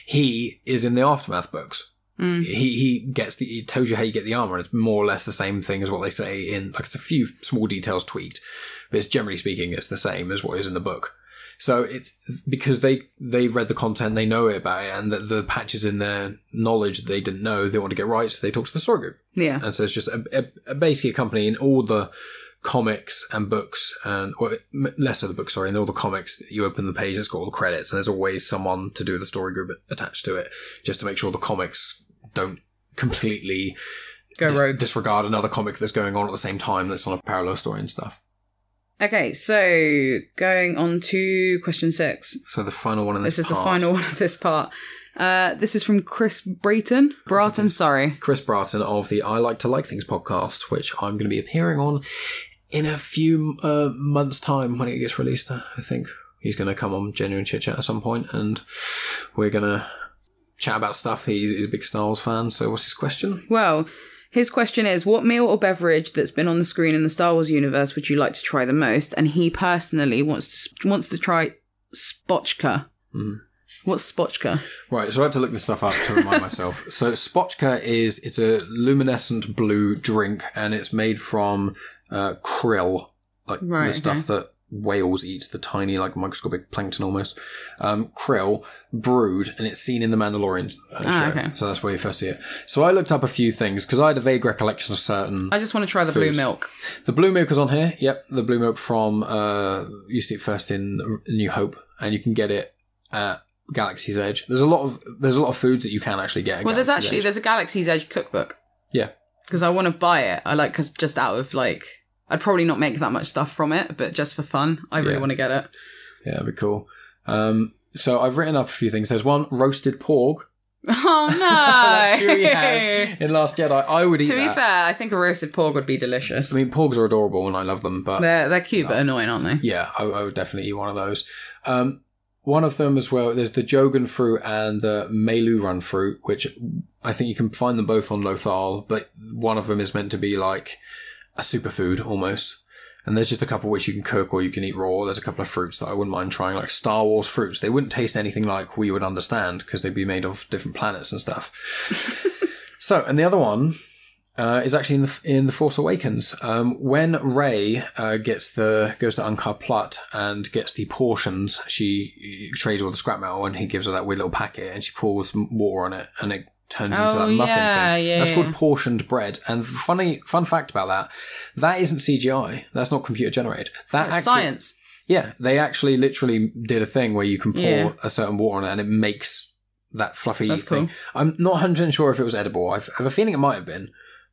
He is in the Aftermath books. Mm. He he gets the he tells you how you get the armor, and it's more or less the same thing as what they say in like it's a few small details tweaked, but it's generally speaking it's the same as what is in the book. So it's because they they read the content, they know it about it, and that the patches in their knowledge they didn't know, they want to get right, so they talk to the story group. Yeah. And so it's just a, a, a basically a company in all the comics and books and or less of the books, sorry, in all the comics. You open the page, it's got all the credits, and there's always someone to do the story group attached to it, just to make sure the comics don't completely Go dis- rogue. disregard another comic that's going on at the same time that's on a parallel story and stuff. Okay, so going on to question six. So the final one in this, This is the final [laughs] one of this part. Uh, this is from Chris Brayton. Broughton, sorry. Chris Bratton of the I Like to Like Things podcast, which I'm going to be appearing on in a few uh, months' time when it gets released. I think he's going to come on Genuine Chit Chat at some point, and we're going to chat about stuff. He's, he's a big Wars fan, so what's his question? Well, his question is what meal or beverage that's been on the screen in the Star Wars universe would you like to try the most? And he personally wants to wants to try spotchka. What's spotchka? Right, so I had to look this stuff up to remind myself. [laughs] So Spotchka is it's a luminescent blue drink, and it's made from uh, krill, like Right, the stuff that whales eat, the tiny, like microscopic plankton almost. Um, krill brood, and it's seen in the Mandalorian uh, Ah, show. okay. So that's where you first see it. So I looked up a few things because I had a vague recollection of certain. I just want to try the blue milk. The blue milk is on here. Yep, the blue milk from uh, you see it first in New Hope, and you can get it at Galaxy's Edge. There's a lot of there's a lot of foods that you can actually get. At Well, there's actually Edge. there's a Galaxy's Edge cookbook yeah. because I want to buy it. I like because just out of like I'd probably not make that much stuff from it, but just for fun, I really Yeah. want to get it. Yeah, that'd be cool. Um, so I've written up a few things. There's one roasted porg [laughs] Oh [laughs] no! that Chewie has in Last Jedi. I would eat to be that. fair, I think a roasted porg would be delicious. I mean, porgs are adorable and I love them, but they're they're cute but annoying, aren't they? yeah, I, I would definitely eat one of those. Um, one of them as well. There's the Jogan fruit and the Meiloorun fruit, which I think you can find them both on Lothal, but one of them is meant to be like a superfood almost. And there's just a couple which you can cook or you can eat raw. There's a couple of fruits that I wouldn't mind trying, like Star Wars fruits. They wouldn't taste anything like we would understand because they'd be made of different planets and stuff. [laughs] so, and the other one uh, is actually in the in the Force Awakens. Um, when Rey uh, gets the goes to Unkar Plutt and gets the portions, she trades all the scrap metal, and he gives her that weird little packet, and she pours water on it, and it turns into Oh, that muffin yeah, thing. yeah, That's yeah. called portioned bread. And funny fun fact about that, that isn't CGI. That's not computer generated. That actually, science. yeah, they actually literally did a thing where you can pour Yeah. a certain water on it, and it makes that fluffy That's thing. cool. I'm not 100 percent sure if it was edible. I have a feeling it might have been,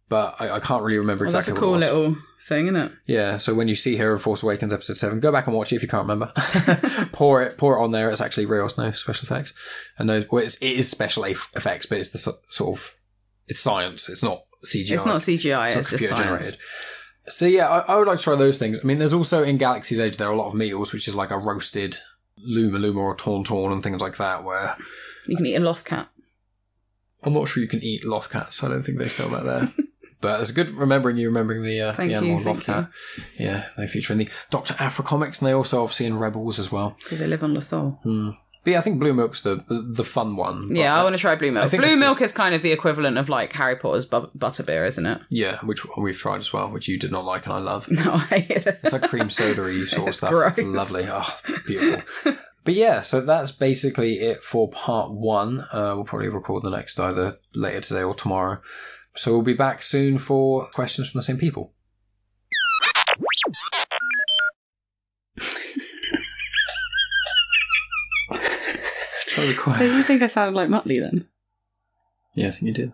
but I, I can't really remember Well, that's exactly a what cool little thing, isn't it? Yeah, so when you see her in Force Awakens episode seven, go back and watch it if you can't remember. [laughs] pour it, pour it on there. It's actually real, it's no special effects. And no, well, it's, it is special effects, but it's the sort of it's science. It's not CGI. It's not CGI. It's, not just science. generated. So yeah, I, I would like to try those things. I mean, there's also in Galaxy's Edge there are a lot of meals, which is like a roasted luma luma or tauntaun and things like that. Where You can eat a lothcat. I'm not sure you can eat lothcats. I don't think they sell that there. [laughs] But it's good remembering you remembering the uh, Thank the you, animal thank lothcat. Yeah, they feature in the Doctor Aphra comics, and they also obviously in Rebels as well. because they live on Lothal. But yeah, I think Blue Milk's the the, fun one. Yeah, I that- want to try blue milk. Blue milk is kind of the equivalent of like Harry Potter's bu- butterbeer, isn't it? yeah, which we've tried as well, which you did not like, and I love. [laughs] No, I hate it. It's like cream soda-y [laughs] sort of stuff. gross. It's lovely. Oh, beautiful. but yeah, so that's basically it for part one. Uh, we'll probably record the next either later today or tomorrow. So we'll be back soon for questions from the same people. [laughs] So you think I sounded like Muttley then? Yeah, I think you did.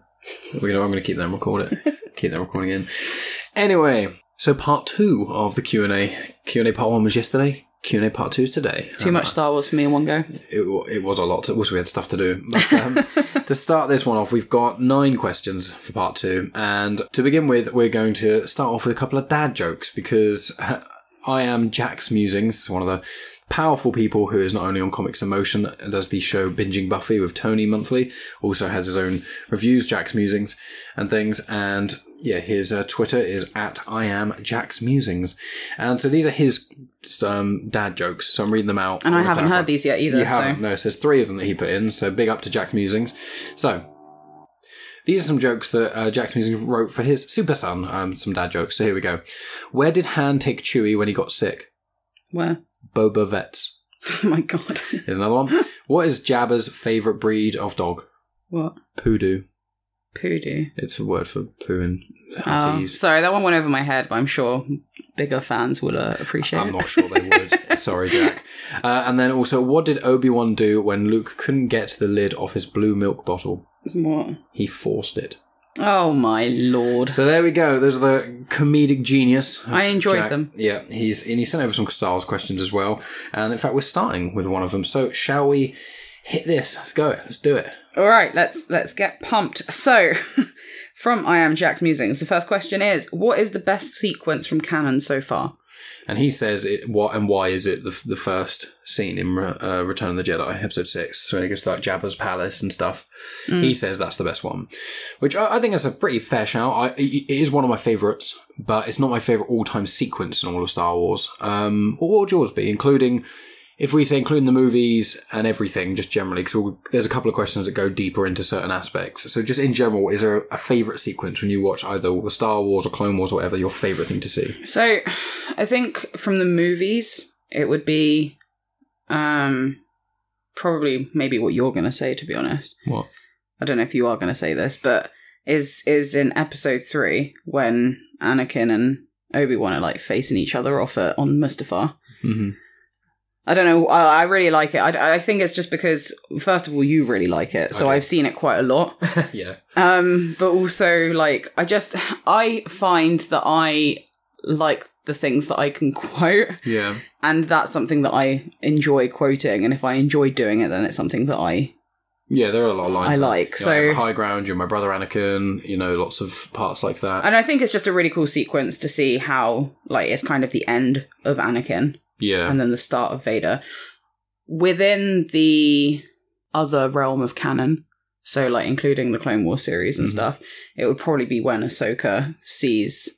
We're gonna, I'm going to keep them record it. [laughs] keep that recording in. Anyway, so part two of the Q and A. Q and A part one was yesterday. Q and A part two is today. Too much Star Wars for me in one go. It, it was a lot. To, also, we had stuff to do. But um, [laughs] to start this one off, we've got nine questions for part two. And to begin with, we're going to start off with a couple of dad jokes because I am Jack's Musings. It's one of the powerful people who is not only on Comics in Motion, does the show Binging Buffy with Tony monthly, also has his own reviews, Jack's Musings, and things. And yeah, his uh, Twitter is at I am Jack's Musings. And so these are his um, dad jokes. So I'm reading them out. And I haven't heard these yet either. You so haven't. No, it says three of them that he put in. So big up to Jack's Musings. So these are some jokes that uh, Jack's Musings wrote for his super son. Um, some dad jokes. So here we go. Where did Han take Chewie when he got sick? where? Boba Vets. [laughs] Oh my god. Here's another one. what is Jabba's favourite breed of dog? what? Poodoo. Poodoo. It's a word for poo and Oh, sorry, that one went over my head, but I'm sure bigger fans will uh, appreciate I'm it. not sure they [laughs] would. Sorry, Jack. Uh, and then also, what did Obi Wan do when Luke couldn't get the lid off his blue milk bottle? What? He forced it. Oh my lord. So there we go. Those are the comedic genius. I enjoyed Jack. them. Yeah, he's and he sent over some Wars questions as well. And in fact, we're starting with one of them. So shall we hit this? Let's go. Let's do it. All right, let's let's get pumped. So, [laughs] from I am Jack's musings, the first question is: What is the best sequence from canon so far? And he says it. What and why is it the, the first scene in uh, Return of the Jedi, Episode Six? So when he goes to like Jabba's palace and stuff, he says that's the best one, which I, I think is a pretty fair shout. I, it it is one of my favorites, but it's not my favorite all time sequence in all of Star Wars. Um, what would yours be, including? If we say including the movies and everything, just generally, because we'll, there's a couple of questions that go deeper into certain aspects. So, just in general, is there a favorite sequence when you watch either the Star Wars or Clone Wars or whatever? Your favorite thing to see? So, I think from the movies, it would be, um, probably maybe what you're going to say. To be honest, What? I don't know if you are going to say this, but is is in Episode three when Anakin and Obi Wan are like facing each other off at, on Mustafar. hmm I don't know. I, I really like it. I, I think it's just because, first of all, you really like it, so Okay. I've seen it quite a lot. [laughs] yeah. Um, but also, like, I just I find that I like the things that I can [laughs] quote, Yeah. and that's something that I enjoy quoting. And if I enjoy doing it, then it's something that I Yeah, there are a lot of lines. I like, Yeah, so- High ground, you're my brother Anakin, you know, lots of parts like that. and I think it's just a really cool sequence to see how like it's kind of the end of Anakin yeah. and then the start of Vader within the other realm of canon. So, like, including the Clone Wars series and Mhm. stuff, it would probably be when Ahsoka sees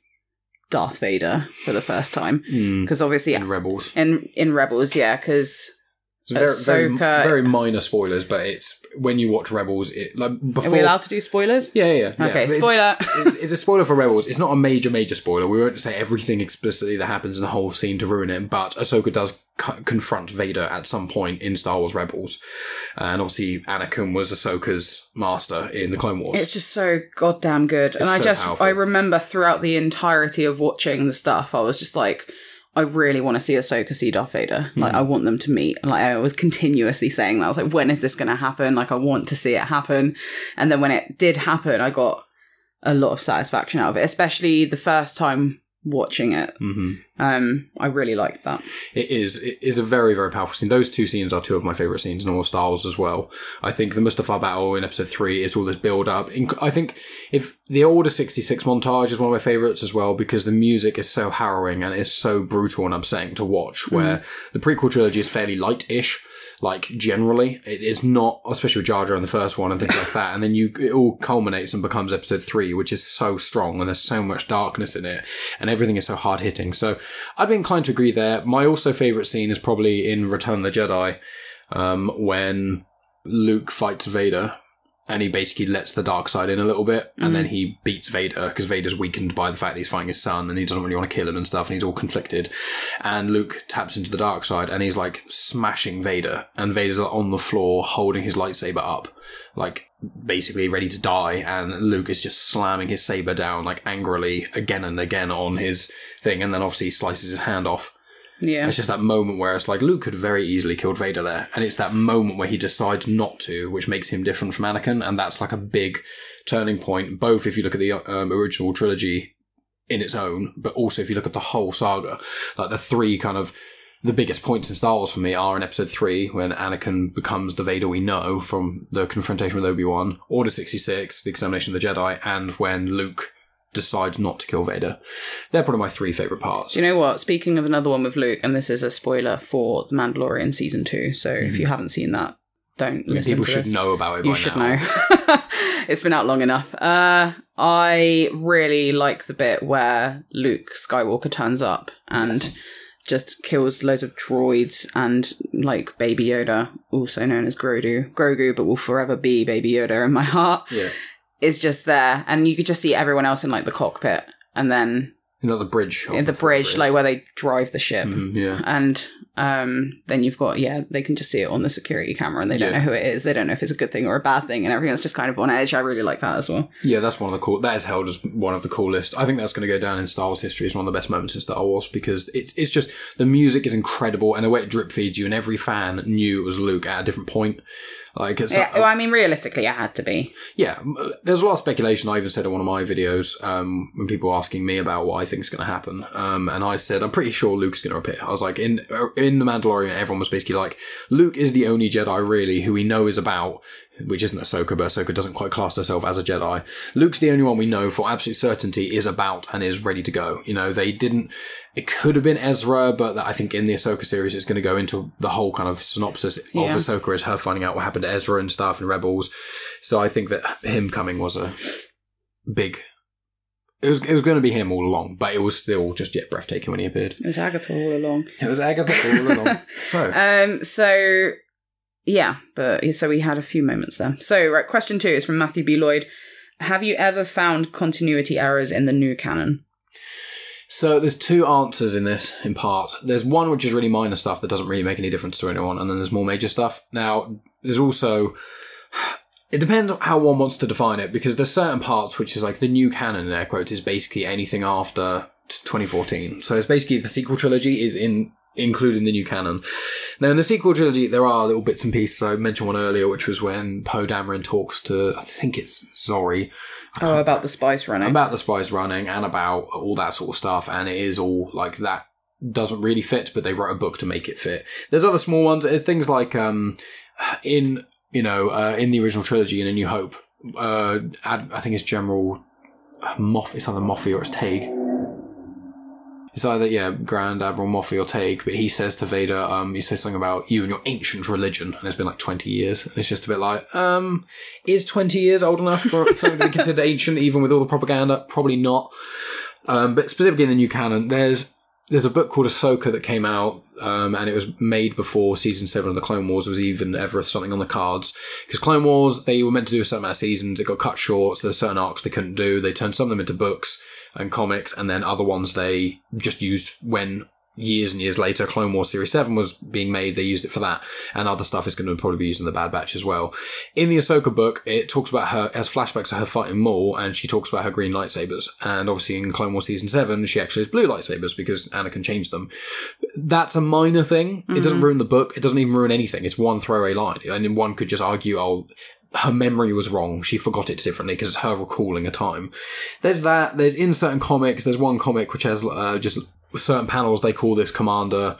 Darth Vader for the first time. Mm. Because obviously, And Rebels. in in Rebels, yeah, because very, very, Ahsoka- very minor spoilers, but it's when you watch Rebels, it like before. are we allowed to do spoilers? Yeah, yeah. yeah. Okay, But it's- spoiler. it's, it's a spoiler for Rebels. It's not a major, major spoiler. We won't say everything explicitly that happens in the whole scene to ruin it, but Ahsoka does co- confront Vader at some point in Star Wars Rebels. Uh, and obviously, Anakin was Ahsoka's master in the Clone Wars. It's just so goddamn good. and It's I just, powerful. I remember throughout the entirety of watching the stuff, I was just like, I really want to see Ahsoka see Darth Vader. Like, Hmm. I want them to meet. Like, I was continuously saying that. I was like, when is this going to happen? Like, I want to see it happen. And then when it did happen, I got a lot of satisfaction out of it, especially the first time watching it. hmm Um, I really liked that. It is. It is a very, very powerful scene. Those two scenes are two of my favourite scenes in all of Star Wars as well. I think the Mustafar battle in episode three is all this build up. I think if the Order 66 montage is one of my favourites as well because the music is so harrowing and it's so brutal and upsetting to watch, where the prequel trilogy is fairly light-ish. Like generally, it is not, especially with Jar Jar in the first one and things like that. And then you, it all culminates and becomes episode three, which is so strong and there's so much darkness in it and everything is so hard hitting. So I'd be inclined to agree there. My also favourite scene is probably in Return of the Jedi, um, when Luke fights Vader and he basically lets the dark side in a little bit and then mm. he beats Vader because Vader's weakened by the fact that he's fighting his son and he doesn't really want to kill him and stuff and he's all conflicted. And Luke taps into the dark side and he's like smashing Vader and Vader's like, on the floor holding his lightsaber up, like basically ready to die and Luke is just slamming his saber down like angrily again and again on his thing and then obviously he slices his hand off. Yeah. It's just that moment where it's like Luke could very easily killed Vader there, and it's that moment where he decides not to, which makes him different from Anakin, and that's like a big turning point. Both if you look at the um, original trilogy in its own, but also if you look at the whole saga, like the three kind of the biggest points in Star Wars for me are in Episode Three when Anakin becomes the Vader we know from the confrontation with Obi Wan, Order sixty six, the extermination of the Jedi, and when Luke decides not to kill Vader. They're probably my three favorite parts. Do you know what? Speaking of another one with Luke, and this is a spoiler for The Mandalorian season two. So if you haven't seen that, don't I mean, listen people should this. know about it You should now. know. [laughs] it's been out long enough. Uh, I really like the bit where Luke Skywalker turns up and just kills loads of droids and like Baby Yoda, also known as Grogu, Grogu, but will forever be Baby Yoda in my heart, Yeah. Is just there, and you could just see everyone else in like the cockpit, and then You know, the bridge. in the bridge, like where they drive the ship Mhm, yeah. and um, then you've got yeah they can just see it on the security camera and they don't Yeah. know who it is they don't know if it's a good thing or a bad thing and everyone's just kind of on edge i really like that as well Yeah, that's one of the cool. That is held as one of the coolest. I think that's going to go down in Star Wars history as one of the best moments in Star Wars because it's it's just the music is incredible and the way it drip feeds you, and every fan knew it was Luke at a different point. Like, it's, yeah, well, i mean realistically it had to be yeah, there's a lot of speculation. I even said in one of my videos um, when people were asking me about what I think is going to happen, um, and I said I'm pretty sure Luke's going to appear. I was like, in in the Mandalorian, everyone was basically like, Luke is the only Jedi really who we know is about, which isn't Ahsoka, but Ahsoka doesn't quite class herself as a Jedi. Luke's the only one we know for absolute certainty is about and is ready to go. You know, they didn't. It could have been Ezra, but I think in the Ahsoka series, it's going to go into the whole kind of synopsis Yeah. of Ahsoka as her finding out what happened to Ezra and stuff and Rebels. So I think that him coming was a big. It was it was going to be him all along, but it was still just yet breathtaking when he appeared. it was agatha all along It was Agatha all along. [laughs] So um so yeah but so we had a few moments there so right question two is from matthew b lloyd have you ever found continuity errors in the new canon So there's two answers in this, in part. There's one which is really minor stuff that doesn't really make any difference to anyone, and then there's more major stuff. Now, there's also it depends on how one wants to define it, because there's certain parts which is like the new canon in air quotes is basically anything after 2014. So it's basically the sequel trilogy is in including the new canon. Now, in the sequel trilogy, there are little bits and pieces. I mentioned one earlier, which was when Poe Dameron talks to, I think it's Zorii, Oh, about the spice running. about the spice running and about all that sort of stuff. And it is all like that doesn't really fit, but they wrote a book to make it fit. There's other small ones, uh, things like um, in you know uh, in the original trilogy in A New Hope. Uh, I think it's General Moff. It's either Moffy or it's Tagge. It's either yeah, Grand Admiral Moffy or Tagge, but he says to Vader, um, he says something about you and your ancient religion, and it's been like twenty years. And it's just a bit like, um, is twenty years old enough for something to be considered [laughs] ancient, even with all the propaganda? Probably not. Um, but specifically in the new canon, there's there's a book called Ahsoka that came out, um, and it was made before season seven of the Clone Wars was even ever something on the cards. Because Clone Wars, they were meant to do a certain amount of seasons, it got cut short, so there's certain arcs they couldn't do. They turned some of them into books and comics, and then other ones they just used when years and years later Clone Wars Series 7 was being made, they used it for that, and other stuff is going to probably be used in the Bad Batch as well. In the Ahsoka book, it talks about her, as flashbacks of her fighting Maul, and she talks about her green lightsabers. And obviously in Clone Wars Season 7, she actually has blue lightsabers because Anakin changed them. That's a minor thing. It doesn't mm-hmm. ruin the book. It doesn't even ruin anything. It's one throwaway line. And one could just argue, oh, her memory was wrong. She forgot it differently because it's her recalling a time. There's that. There's in certain comics. There's one comic which has uh, just certain panels. They call this commander,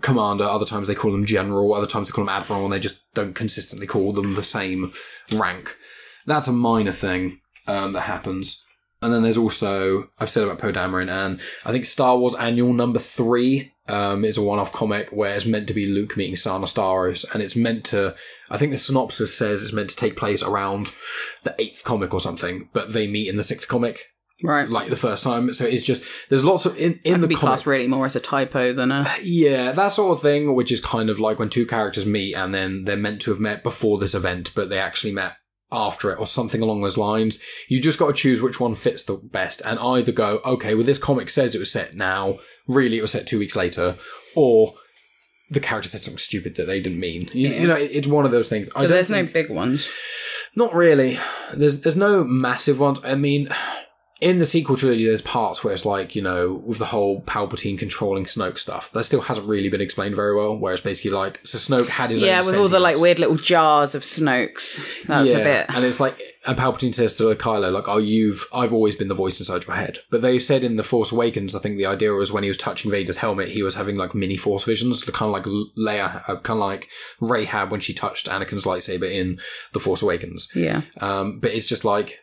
commander. Other times they call them general. Other times they call them admiral, and they just don't consistently call them the same rank. That's a minor thing um, that happens. And then there's also I've said about Poe Dameron, and I think Star Wars Annual Number Three um, is a one-off comic where it's meant to be Luke meeting Sana Starros, and it's meant to. I think the synopsis says it's meant to take place around the eighth comic or something, but they meet in the sixth comic, right. like the first time. So it's just there's lots of in in That the could be comic. classed really more as a typo than a. Yeah, that sort of thing, which is kind of like when two characters meet and then they're meant to have met before this event, but they actually met after it or something along those lines. You just got to choose which one fits the best and either go, okay, well, this comic says it was set now, really it was set two weeks later, or the character said something stupid that they didn't mean. You, you know, it- it's one of those things. There's no big ones. not really. There's there's no massive ones. I mean, in the sequel trilogy, there's parts where it's like you know, with the whole Palpatine controlling Snoke stuff, that still hasn't really been explained very well. Where it's basically like, so Snoke had his Yeah, with all the like weird little jars of Snokes. That's a bit. and it's like, and Palpatine says to Kylo, like, "Oh, you've, I've always been the voice inside your head." But they said in the Force Awakens, I think the idea was when he was touching Vader's helmet, he was having like mini Force visions, kind of like Leia, uh, kind of like Rey had when she touched Anakin's lightsaber in the Force Awakens. Yeah. Um, but it's just like,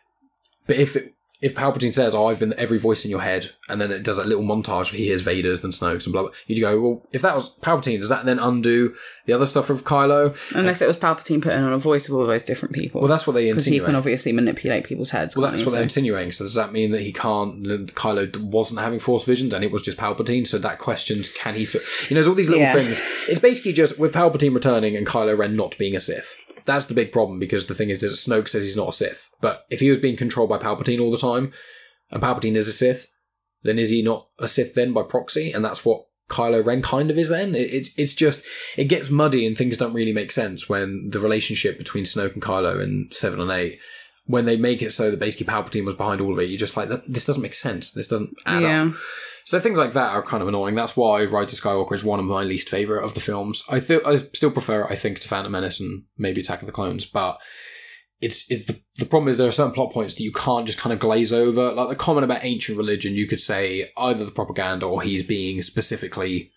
but if it, if Palpatine says, "Oh, I've been every voice in your head," and then it does a little montage where he hears Vader's and Snoke's and blah blah, you'd go, "Well, if that was Palpatine, does that then undo the other stuff of Kylo?" Unless it was Palpatine putting on a voice of all those different people. Well, that's what they because he can obviously manipulate people's heads. well, that's what they're insinuating. So does that mean that he can't? that Kylo wasn't having Force visions, and it was just Palpatine? So that questions can he? Fit? You know, there's all these little Yeah. things. It's basically just with Palpatine returning and Kylo Ren not being a Sith. That's the big problem because the thing is, is Snoke says he's not a Sith, but if he was being controlled by Palpatine all the time, and Palpatine is a Sith, then is he not a Sith then by proxy? And that's what Kylo Ren kind of is then. It, it's it's just it gets muddy and things don't really make sense when the relationship between Snoke and Kylo in seven and eight. When they make it so that basically Palpatine was behind all of it, you're just like, this doesn't make sense. This doesn't add Yeah. up. So things like that are kind of annoying. That's why Rise of Skywalker is one of my least favorite of the films. I feel I still prefer I think, to Phantom Menace and maybe Attack of the Clones, but it's it's the the problem is there are certain plot points that you can't just kind of glaze over. Like the comment about ancient religion, you could say either the propaganda or he's being specifically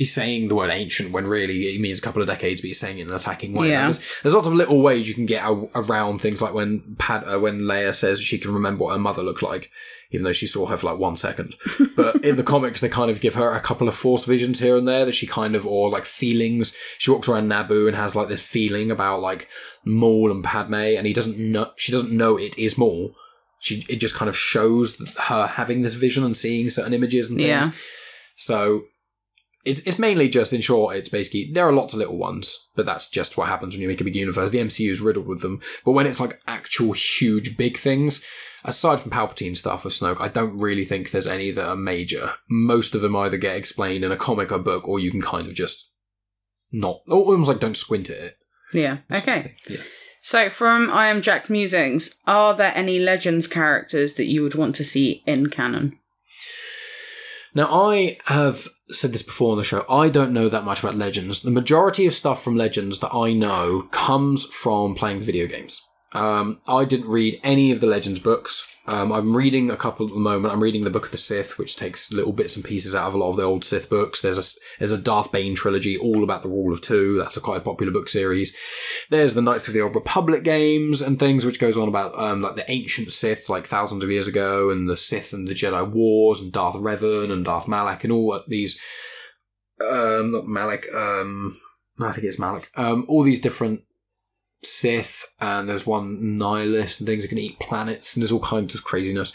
he's saying the word ancient when really he means a couple of decades, but he's saying it in an attacking way. Yeah. Like, there's, there's lots of little ways you can get a- around things like when Pad, uh, when Leia says she can remember what her mother looked like, even though she saw her for like one second. [laughs] But in the comics, they kind of give her a couple of force visions here and there that she kind of, or like feelings. She walks around Naboo and has like this feeling about like Maul and Padme, and he doesn't know, she doesn't know it is Maul. She, it just kind of shows her having this vision and seeing certain images and things. Yeah. So it's it's mainly just in short, it's basically there are lots of little ones, but that's just what happens when you make a big universe. The MCU is riddled with them. But when it's like actual huge big things, aside from Palpatine stuff with Snoke, I don't really think there's any that are major. Most of them either get explained in a comic or book, or you can kind of just not almost like don't squint at it. Yeah. Okay. Yeah. So, from I Am Jack's musings, are there any Legends characters that you would want to see in canon? Now, I have said this before on the show. I don't know that much about Legends. The majority of stuff from Legends that I know comes from playing the video games. Um, I didn't read any of the Legends books. Um, I'm reading a couple at the moment. I'm reading the Book of the Sith, which takes little bits and pieces out of a lot of the old Sith books. There's a there's a Darth Bane trilogy all about the Rule of Two. That's a quite a popular book series. There's the Knights of the Old Republic games and things, which goes on about um, like the ancient Sith, like thousands of years ago, and the Sith and the Jedi Wars, and Darth Revan and Darth Malak, and all these. Um, not Malak. Um, I think it's Malak. Um, all these different Sith, and there's one Nihilus, and things that can eat planets, and there's all kinds of craziness.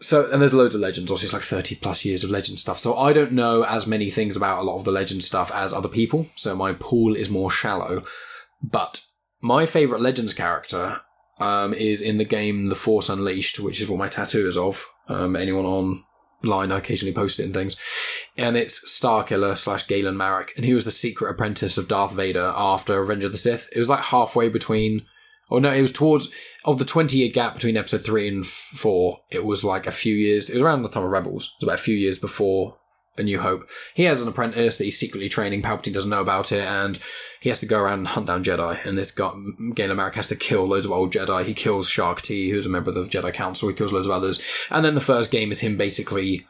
So, and there's loads of legends. Obviously, it's like 30 plus years of legend stuff. So, I don't know as many things about a lot of the legend stuff as other people. So, my pool is more shallow. But my favorite legends character um, is in the game The Force Unleashed, which is what my tattoo is of. Um, anyone on line. I occasionally post it in things. And it's Starkiller slash Galen Marek. And he was the secret apprentice of Darth Vader after Revenge of the Sith. It was like halfway between, oh no, it was towards, of the 20 year gap between episode three and four, it was like a few years, it was around the time of Rebels. It was about a few years before A New Hope. He has an apprentice that he's secretly training. Palpatine doesn't know about it. And he has to go around and hunt down Jedi, and this guy, Galen Marek has to kill loads of old Jedi. He kills Shaak Ti, who's a member of the Jedi Council. He kills loads of others, and then the first game is him basically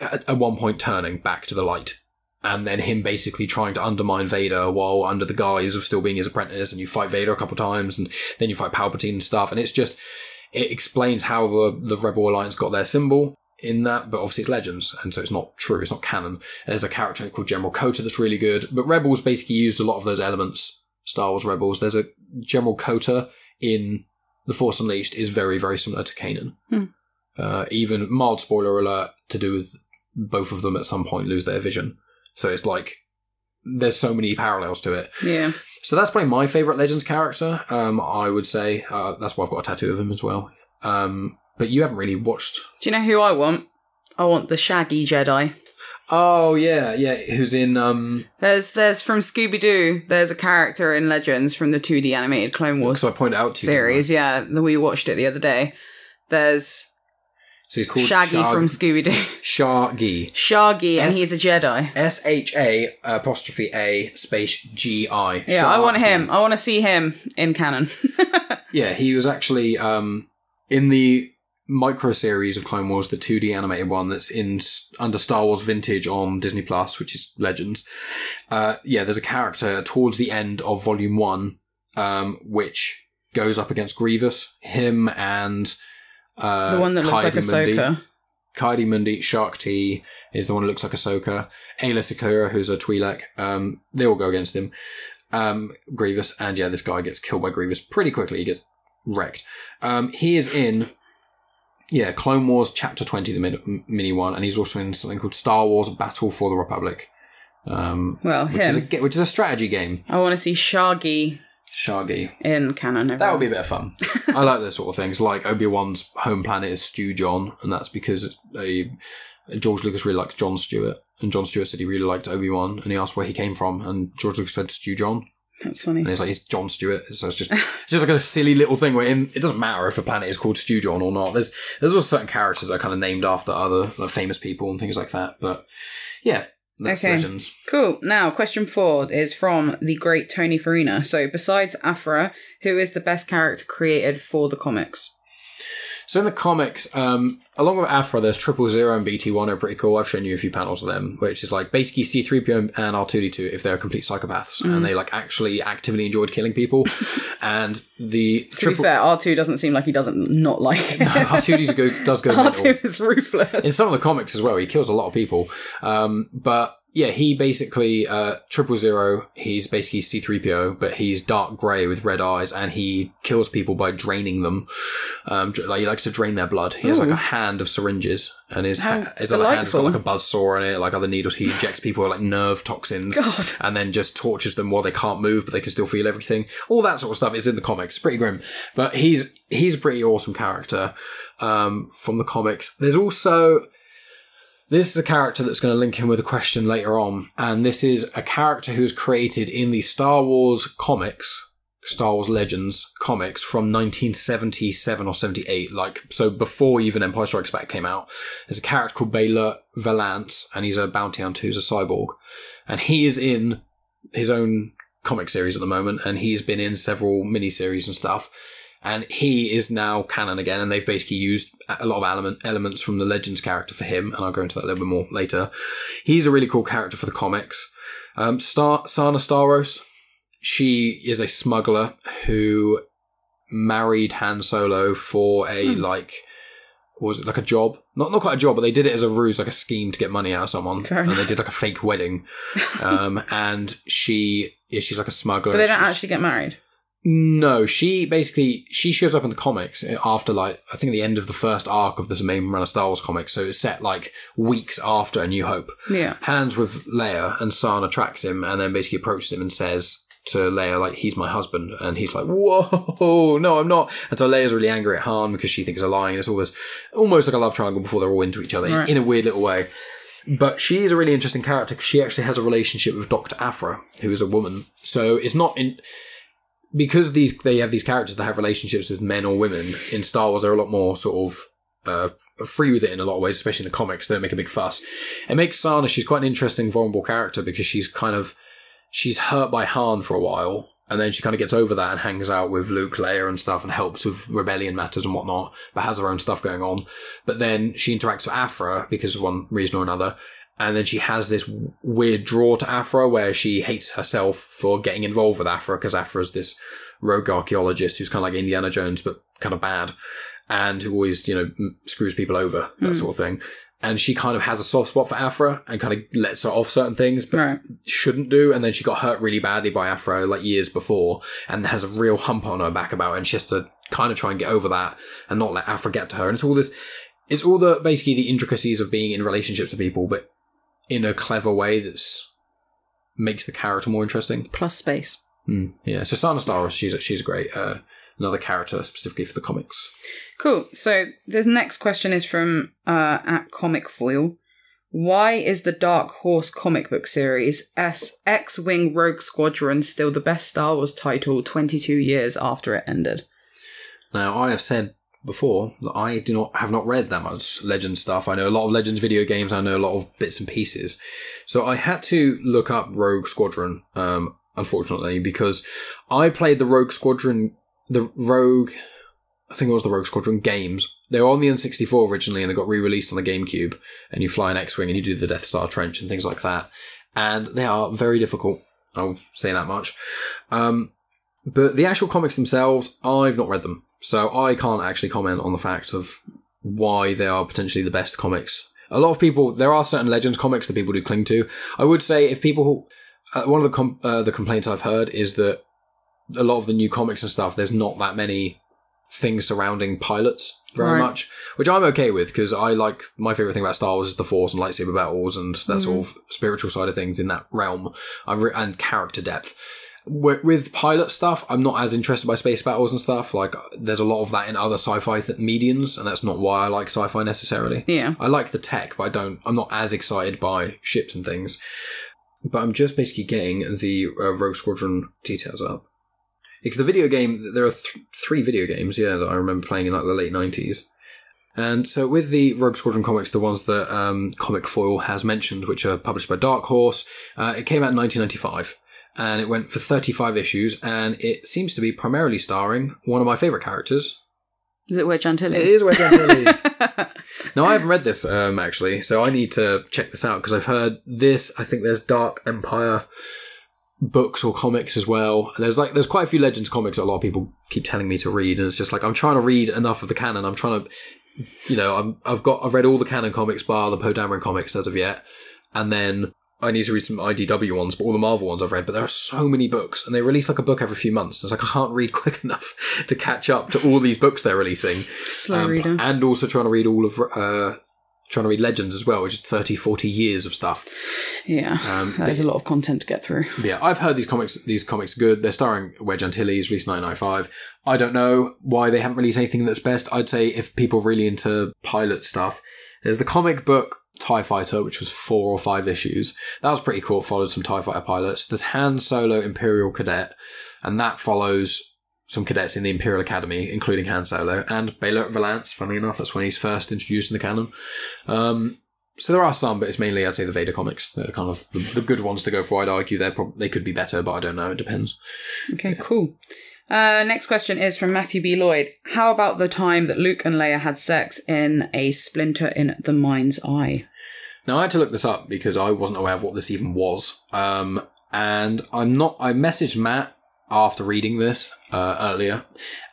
at one point turning back to the light, and then him basically trying to undermine Vader while under the guise of still being his apprentice. And you fight Vader a couple times, and then you fight Palpatine and stuff, and it's just it explains how the the Rebel Alliance got their symbol in that, but obviously it's legends, and so it's not true, it's not canon. There's a character called General Kota that's really good, but Rebels basically used a lot of those elements. Star Wars Rebels. There's a General Kota in The Force Unleashed is very, very similar to Kanan. Hmm. Uh, even mild spoiler alert to do with both of them at some point lose their vision. So it's like there's so many parallels to it. Yeah. So that's probably my favorite Legends character. Um, I would say uh, that's why I've got a tattoo of him as well. Um, but you haven't really watched. Do you know who I want? I want the Shaggy Jedi. Oh yeah, yeah. Who's in? Um, There's there's from Scooby Doo. There's a character in Legends from the 2D animated Clone Wars because I pointed out to you. series. Yeah, the, we watched it the other day. There's So he's called Shaggy Shag- from Scooby Doo. Shaggy. Shaggy, and S- he's a Jedi. S H A apostrophe A space G I. Yeah, I want him. I want to see him in canon. [laughs] Yeah, he was actually um, in the micro series of Clone Wars, the 2D animated one that's in under Star Wars Vintage on Disney Plus, which is Legends. Uh, yeah, there's a character towards the end of Volume One, um, which goes up against Grievous. Him and uh, the one that looks like Ki-Adi-Mundi. Ahsoka. Kaidi Mundi, Shaak Ti is the one who looks like Ahsoka. Aayla Secura, who's a Twi'lek. Um, they all go against him. Um, Grievous, and yeah, this guy gets killed by Grievous pretty quickly. He gets wrecked. Um, he is in, yeah, Clone Wars Chapter 20, the mini, mini one, and he's also in something called Star Wars Battle for the Republic. Um, Well, which is a which is a strategy game. I want to see Shaggy Shaggy. in canon. That would be a bit of fun. I like those sort of things. Like Obi Wan's home planet is Stewjon, and that's because a, George Lucas really liked Jon Stewart, and Jon Stewart said he really liked Obi Wan, and he asked where he came from, and George Lucas said Stewjon, That's funny. and he's like, it's Jon Stewart. So it's just it's just like a silly little thing where in, it doesn't matter if a planet is called Stewjon or not. There's there's also certain characters that are kind of named after other like, famous people and things like that. But yeah, that's Okay. legends. Cool. Now, question four is from the great Tony Farina. So, besides Aphra, who is the best character created for the comics? So in the comics, um, along with Aphra, there's Triple Zero and BT1 are pretty cool. I've shown you a few panels of them, which is like basically C3PO and R2D2 if they're complete psychopaths and they like actually actively enjoyed killing people. [laughs] and the To Triple be fair, R2 doesn't seem like he doesn't not like it. R2D2 goes, does go. R2 is ruthless. in some of the comics as well. He kills a lot of people. Um, but yeah, he basically uh, triple zero. He's basically C three PO, but he's dark grey with red eyes, and he kills people by draining them. Um, like he likes to drain their blood. He has like a hand of syringes, and his How ha- his other hand has got like a buzz saw in it, like other needles. He injects people with like nerve toxins, God. and then just tortures them while they can't move, but they can still feel everything. All that sort of stuff is in the comics. Pretty grim, but he's he's a pretty awesome character um, from the comics. There's also this is a character that's going to link in with a question later on, and this is a character who's created in the Star Wars comics. Star Wars Legends comics from 1977 or 78, like, so before even Empire Strikes Back came out. There's a character called Beilert Valance, and he's a bounty hunter who's a cyborg. And he is in his own comic series at the moment, and he's been in several miniseries and stuff. And he is now canon again, and they've basically used a lot of element, elements from the Legends character for him, and I'll go into that a little bit more later. He's a really cool character for the comics. Um, Star Sana Starros, she is a smuggler who married Han Solo for a like was it like a job? Not not quite a job, but they did it as a ruse, like a scheme to get money out of someone. And they did like a fake wedding. [laughs] Um, and she yeah, she's like a smuggler. But they don't She's- actually get married. No, she basically she shows up in the comics after like I think the end of the first arc of this main run of Star Wars comics. So it's set like weeks after A New Hope. Yeah. Hands with Leia, and Sana tracks him, and then basically approaches him and says to Leia like he's my husband, and he's like whoa no I'm not. And so Leia's really angry at Han because she thinks he's lying. It's all this almost like a love triangle before they're all into each other Right. in a weird little way. But she is a really interesting character because she actually has a relationship with Doctor Aphra, who is a woman. So it's not in because these they have these characters that have relationships with men or women in Star Wars. They're a lot more sort of uh, free with it in a lot of ways, especially in the comics. They don't make a big fuss. It makes Sana she's quite an interesting, vulnerable character because she's kind of she's hurt by Han for a while. And then she kind of gets over that and hangs out with Luke, Leia, and stuff, and helps with rebellion matters and whatnot, but has her own stuff going on. But then she interacts with Aphra because of one reason or another, and then she has this weird draw to Aphra where she hates herself for getting involved with Aphra because Aphra's this rogue archaeologist who's kind of like Indiana Jones but kind of bad and who always, you know, screws people over, that hmm. sort of thing. And she kind of has a soft spot for Aphra and kind of lets her off certain things, but Right. shouldn't do. And then she got hurt really badly by Aphra like years before and has a real hump on her back about it. And she has to kind of try and get over that and not let Aphra get to her. And it's all this, it's all the basically the intricacies of being in relationships with people, but in a clever way that's makes the character more interesting. Plus space. Mm, yeah. So Sana Starros, she's she's great. Uh, another character specifically for the comics. Cool. So the next question is from uh, at Comic Foil. Why is the Dark Horse comic book series S X Wing Rogue Squadron still the best Star Wars title 22 years after it ended? Now, I have said before that I do not have not read that much Legend stuff. I know a lot of Legends video games. I know a lot of bits and pieces. So I had to look up Rogue Squadron, um, unfortunately, because I played the Rogue Squadron, the Rogue, I think it was the Rogue Squadron games. They were on the N64 originally and they got re-released on the GameCube and you fly an X-Wing and you do the Death Star Trench and things like that. And they are very difficult. I'll say that much. Um, but the actual comics themselves, I've not read them. So I can't actually comment on the fact of why they are potentially the best comics. A lot of people, there are certain Legends comics that people do cling to. I would say if people, uh, one of the com- uh, the complaints I've heard is that a lot of the new comics and stuff, there's not that many things surrounding pilots very Right. much, which I'm okay with because I like my favorite thing about Star Wars is the Force and lightsaber battles and that sort of spiritual side of things in that realm re- and character depth. With, with pilot stuff, I'm not as interested by space battles and stuff. Like, there's a lot of that in other sci-fi th- mediums, and that's not why I like sci-fi necessarily. Yeah. I like the tech, but I don't. I'm not as excited by ships and things. But I'm just basically getting the uh, Rogue Squadron details up because the video game there are th- three video games, yeah, that I remember playing in like the late '90s. And so with the Rogue Squadron comics, the ones that um, Comic Foil has mentioned, which are published by Dark Horse, uh, it came out in 1995. And it went for 35 issues, and it seems to be primarily starring one of my favourite characters. Is it Wedge Antilles? It is Wedge Antilles. [laughs] No, I haven't read this um, actually, so I need to check this out because I've heard this. I think there's Dark Empire books or comics as well. And there's like there's quite a few Legends comics that a lot of people keep telling me to read, and it's just like I'm trying to read enough of the canon. I'm trying to, you know, I'm, I've got I've read all the canon comics bar the Poe Dameron comics as of yet, and then. I need to read some IDW ones, but all the Marvel ones I've read. But there are so many books, and they release like a book every few months. It's like I can't read [laughs] quick enough to catch up to all these books they're releasing. Slow Um, reader. and also trying to read all of uh trying to read legends as well which is 30 40 years of stuff Yeah. um that is a lot of content to get through. yeah i've heard these comics these comics are good they're starring wedge antilles released 1995 i don't know why they haven't released anything that's best i'd say if people are really into pilot stuff there's the comic book TIE Fighter, which was four or five issues. That was pretty cool. It followed some TIE Fighter pilots. There's Han Solo Imperial Cadet, and that follows some cadets in the Imperial Academy, including Han Solo and Beilert Valance. Funny enough, that's when he's first introduced in the canon. Um, so there are some, but it's mainly I'd say the Vader comics. They're kind of the, the good ones to go for. I'd argue they're prob- they could be better, but I don't know. It depends. Okay, cool. Uh, next question is from Matthew B. Lloyd. How about the time that Luke and Leia had sex in a splinter in the mind's eye? Now I had to look this up because I wasn't aware of what this even was. Um, and I'm not. I messaged Matt after reading this uh, earlier,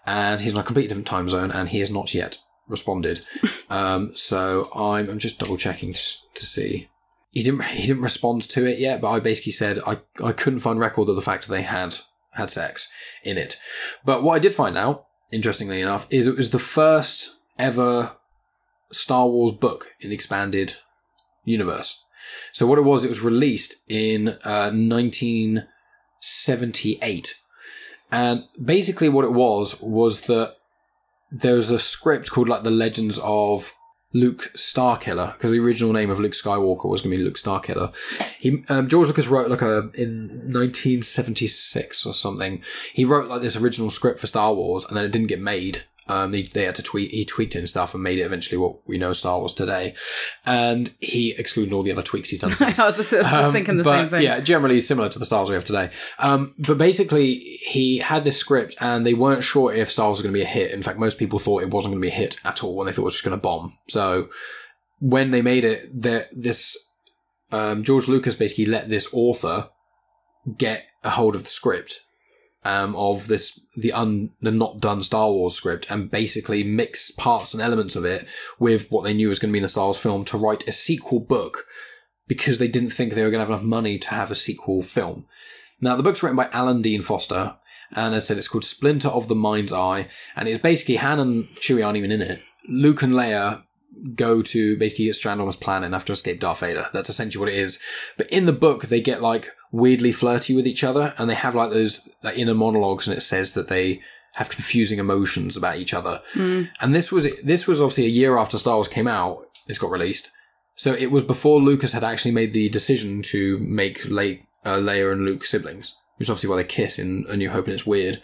and he's on a completely different time zone, and he has not yet responded. [laughs] um, so I'm, I'm just double checking to, to see. He didn't. He didn't respond to it yet, but I basically said I I couldn't find record of the fact that they had had sex in it. But what I did find out, interestingly enough, is it was the first ever Star Wars book in the expanded universe. So what it was, it was released in uh, 1978. And basically what it was, was that there was a script called like The Legends of Luke Starkiller, because the original name of Luke Skywalker was going to be Luke Starkiller. He, um, George Lucas wrote like a, in 1976 or something, he wrote like this original script for Star Wars and then it didn't get made. Um, they, they had to tweet, he tweaked it and stuff and made it eventually what we know Star Wars today. And he excluded all the other tweaks he's done [laughs] since. I was just, I was just Um, thinking the but, same thing. Yeah, generally similar to the Star Wars we have today. Um, but basically, he had this script, and they weren't sure if Star Wars was going to be a hit. In fact, most people thought it wasn't going to be a hit at all, and they thought it was just going to bomb. So when they made it, there this um, George Lucas basically let this author get a hold of the script um, of this the un the not done Star Wars script and basically mix parts and elements of it with what they knew was going to be in the Star Wars film to write a sequel book because they didn't think they were going to have enough money to have a sequel film. Now the book's written by Alan Dean Foster and as I said it's called Splinter of the Mind's Eye and it's basically Han and Chewie aren't even in it. Luke and Leia go to basically get stranded on this planet and have to escape Darth Vader. That's essentially what it is. But in the book, they get like weirdly flirty with each other, and they have like those like inner monologues, and it says that they have confusing emotions about each other. And this was this was obviously a year after Star Wars came out. It's got released, so it was before Lucas had actually made the decision to make uh, Leia and Luke siblings. Which is obviously why they kiss in A New Hope, and it's weird.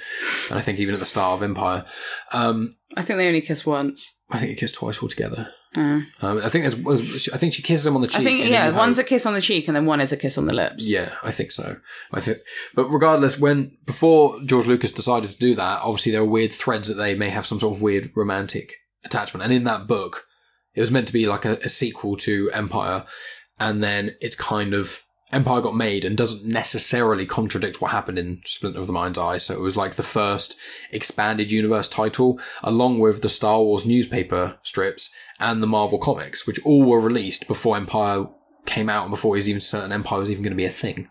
And I think even at the start of Empire, um, I think they only kiss once. I think they kiss twice altogether. Uh, Um, I think there's, I think she kisses him on the cheek. I think yeah, one's a kiss on the cheek and then one is a kiss on the lips. Yeah, I think so. I think, but regardless, when before George Lucas decided to do that, obviously there were weird threads that they may have some sort of weird romantic attachment. And in that book, it was meant to be like a, a sequel to Empire, and then it's kind of Empire got made and doesn't necessarily contradict what happened in Splinter of the Mind's Eye. So it was like the first expanded universe title, along with the Star Wars newspaper strips and the Marvel comics, which all were released before Empire came out and before it was even certain Empire was even going to be a thing.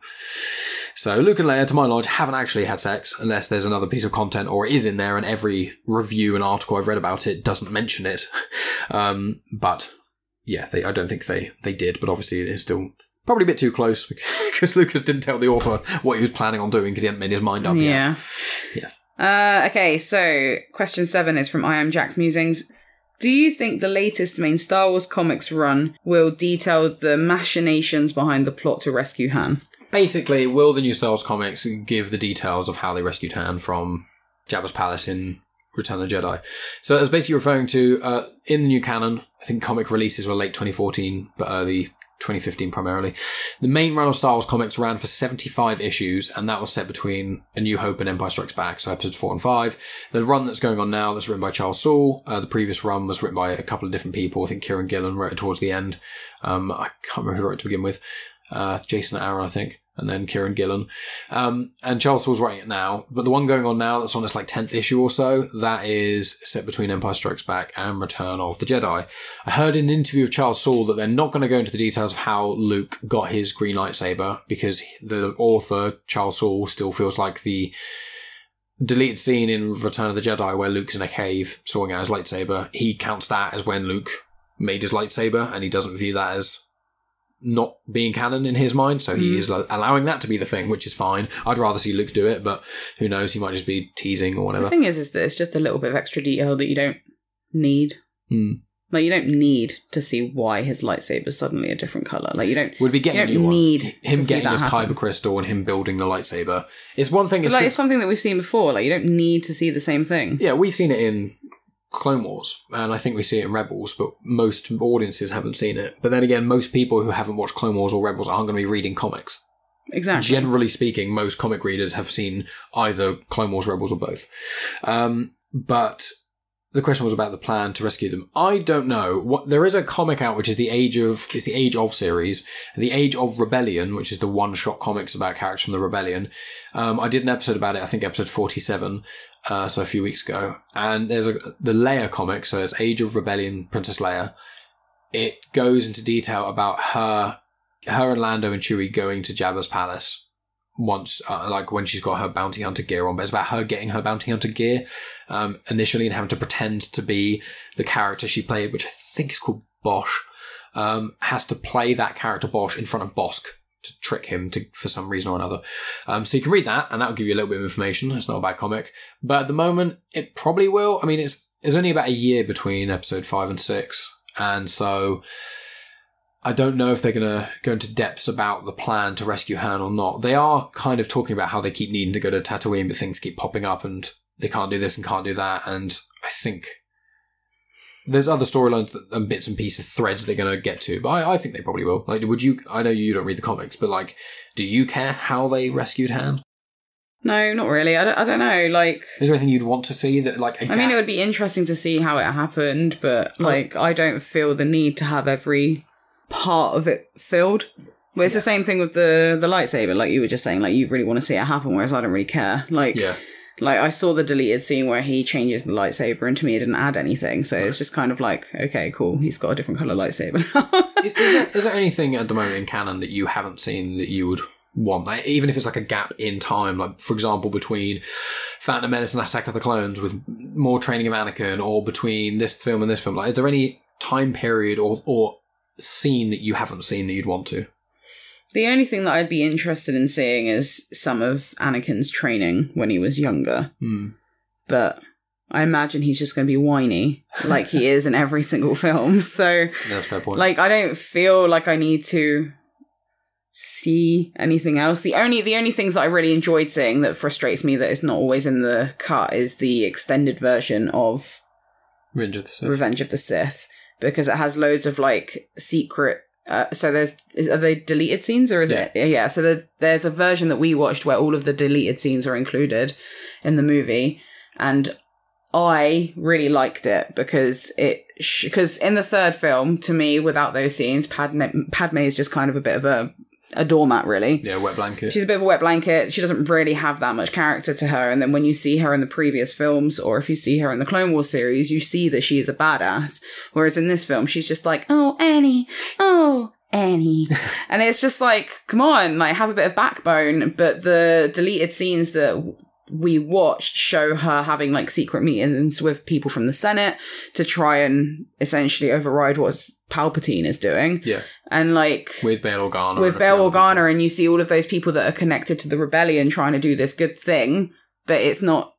So Luke and Leia, to my knowledge, haven't actually had sex unless there's another piece of content or it is in there and every review and article I've read about it doesn't mention it. [laughs] Um, but yeah, they, I don't think they, they did, but obviously it's still probably a bit too close [laughs] because Lucas didn't tell the author what he was planning on doing because he hadn't made his mind up yet. Yeah. Uh, okay, so question seven is from I Am Jack's Musings. Do you think the latest main Star Wars comics run will detail the machinations behind the plot to rescue Han? Basically, will the new Star Wars comics give the details of how they rescued Han from Jabba's palace in Return of the Jedi? So it's basically referring to uh, in the new canon. I think comic releases were late 2014, but early 2015 primarily. The main run of Star Wars comics ran for 75 issues, and that was set between A New Hope and Empire Strikes Back, so episodes 4 and 5. The run that's going on now, that's written by Charles Soule, uh, the previous run was written by a couple of different people. I think Kieran Gillen wrote it towards the end. Um, I can't remember who wrote it to begin with. Uh, Jason Aaron, I think, and then Kieran Gillen. Um, and Charles Soule's writing it now, but the one going on now that's on its like 10th issue or so, that is set between Empire Strikes Back and Return of the Jedi. I heard in an interview of Charles Soule that they're not going to go into the details of how Luke got his green lightsaber because the author, Charles Soule, still feels like the deleted scene in Return of the Jedi where Luke's in a cave sawing out his lightsaber, he counts that as when Luke made his lightsaber and he doesn't view that as not being canon in his mind, so he is allowing that to be the thing, which is fine. I'd rather see Luke do it, but who knows? He might just be teasing or whatever. The thing is, is that it's just a little bit of extra detail that you don't need. Hmm. Like you don't need to see why his lightsaber's suddenly a different color. Like you don't. We'd be getting You don't need him getting his happen. kyber crystal and him building the lightsaber. It's one thing. It's like good- it's something that we've seen before. Like you don't need to see the same thing. yeah, we've seen it in Clone Wars, and I think we see it in Rebels, but most audiences haven't seen it. But then again, most people who haven't watched Clone Wars or Rebels aren't going to be reading comics. Exactly. Generally speaking, most comic readers have seen either Clone Wars, Rebels, or both. Um, but the question was about the plan to rescue them. I don't know. What there is a comic out which is the Age of it's the Age of series, the Age of Rebellion, which is the one shot comics about characters from the Rebellion. Um, I did an episode about it. I think episode forty seven. Uh, so a few weeks ago, and there's a the Leia comic. So it's Age of Rebellion, Princess Leia. It goes into detail about her, her and Lando and Chewie going to Jabba's palace once, uh, like when she's got her bounty hunter gear on, but it's about her getting her bounty hunter gear um, initially and having to pretend to be the character she played, which I think is called Boushh. Um, has to play that character Boushh in front of Bossk to trick him to for some reason or another. Um, so you can read that, and that'll give you a little bit of information. It's not a bad comic, but at the moment, it probably will. I mean, it's it's only about a year between episode five and six, and so I don't know if they're going to go into depths about the plan to rescue Han or not. They are kind of talking about how they keep needing to go to Tatooine, but things keep popping up and they can't do this and can't do that. And I think there's other storylines and bits and pieces, threads they're going to get to, but I, I think they probably will. Like, would you? I know you don't read the comics, but like, do you care how they rescued Han? No, not really. I don't, I don't know. Like, Is there anything you'd want to see that, like, I mean, it would be interesting to see how it happened, but like, I don't feel the need to have every part of it filled. But it's the same thing with the the lightsaber. Like you were just saying, like you really want to see it happen, whereas I don't really care. Like, yeah, like I saw the deleted scene where he changes the lightsaber, and to me, it didn't add anything. So it's just kind of like, okay, cool. He's got a different color lightsaber is, is there, is there [laughs] anything at the moment in canon that you haven't seen that you would want? Like, even if it's like a gap in time, like for example, between Phantom Menace and Attack of the Clones, with more training of Anakin, or between this film and this film. Like, is there any time period or or scene that you haven't seen that you'd want to? The only thing that I'd be interested in seeing is some of Anakin's training when he was younger. Hmm. But I imagine he's just going to be whiny like he is in every single film. [laughs] So, That's a fair point. like, I don't feel like I need to see anything else. The only the only things that I really enjoyed seeing that frustrates me that is not always in the cut is the extended version of Revenge of the Sith. Revenge of the Sith because it has loads of like secret. Uh, so there's is, are they deleted scenes or is it yeah? So the, there's a version that we watched where all of the deleted scenes are included in the movie, and I really liked it because it because in the third film, to me, without those scenes, Padme Padme is just kind of a bit of a a doormat, really. Yeah, wet blanket. She's a bit of a wet blanket. She doesn't really have that much character to her. And then when you see her in the previous films, or if you see her in the Clone Wars series, you see that she is a badass. Whereas in this film, she's just like, oh, Annie, oh, Annie. [laughs] and it's just like, come on, like, have a bit of backbone. But the deleted scenes that we watched show her having like secret meetings with people from the Senate to try and essentially override what Palpatine is doing. yeah, And like, with Bail Organa. with Bail Organa, and you see all of those people that are connected to the rebellion trying to do this good thing, but it's not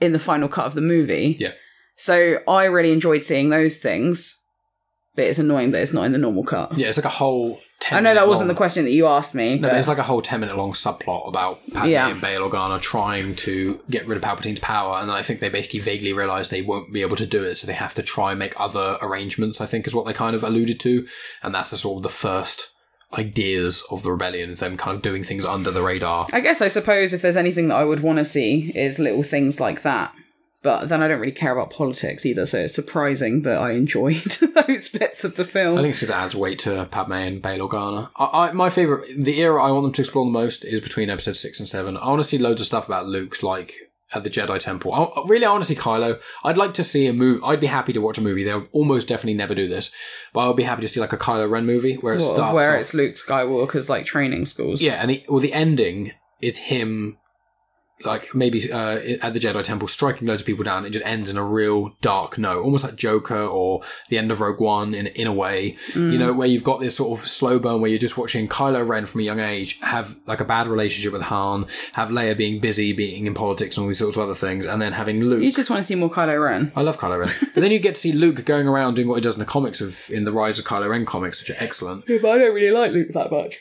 in the final cut of the movie. Yeah. So I really enjoyed seeing those things, but it's annoying that it's not in the normal cut. Yeah, it's like a whole. 10 I know that minute wasn't the question that you asked me. No, but- it's like a whole 10 minute long subplot about Padme Yeah. and Bail Organa trying to get rid of Palpatine's power, and I think they basically vaguely realise they won't be able to do it, so they have to try and make other arrangements, I think is what they kind of alluded to, and that's the sort of the first ideas of the rebellion, is them kind of doing things under the radar. I guess I suppose if there's anything that I would want to see is little things like that. But then I don't really care about politics either, so it's surprising that I enjoyed [laughs] those bits of the film. I think it adds weight to Padme and Bail Organa. I, I, my favourite, the era I want them to explore the most is between episode 6 and 7. I want to see loads of stuff about Luke, like at the Jedi Temple. I, really, I want to see Kylo. I'd like to see a movie. I'd be happy to watch a movie. They'll almost definitely never do this, but I would be happy to see like a Kylo Ren movie where it What, starts where off- it's Luke Skywalker's like training schools. Yeah, and the, well, the ending is him like maybe uh, at the Jedi Temple, striking loads of people down. It just ends in a real dark note, almost like Joker or the end of Rogue One in in a way. You know, where you've got this sort of slow burn where you're just watching Kylo Ren from a young age have like a bad relationship with Han, have Leia being busy, being in politics and all these sorts of other things, and then having Luke. You just want to see more Kylo Ren. I love Kylo Ren, but then you get to see Luke going around doing what he does in the comics of in the Rise of Kylo Ren comics, which are excellent. Yeah, but I don't really like Luke that much.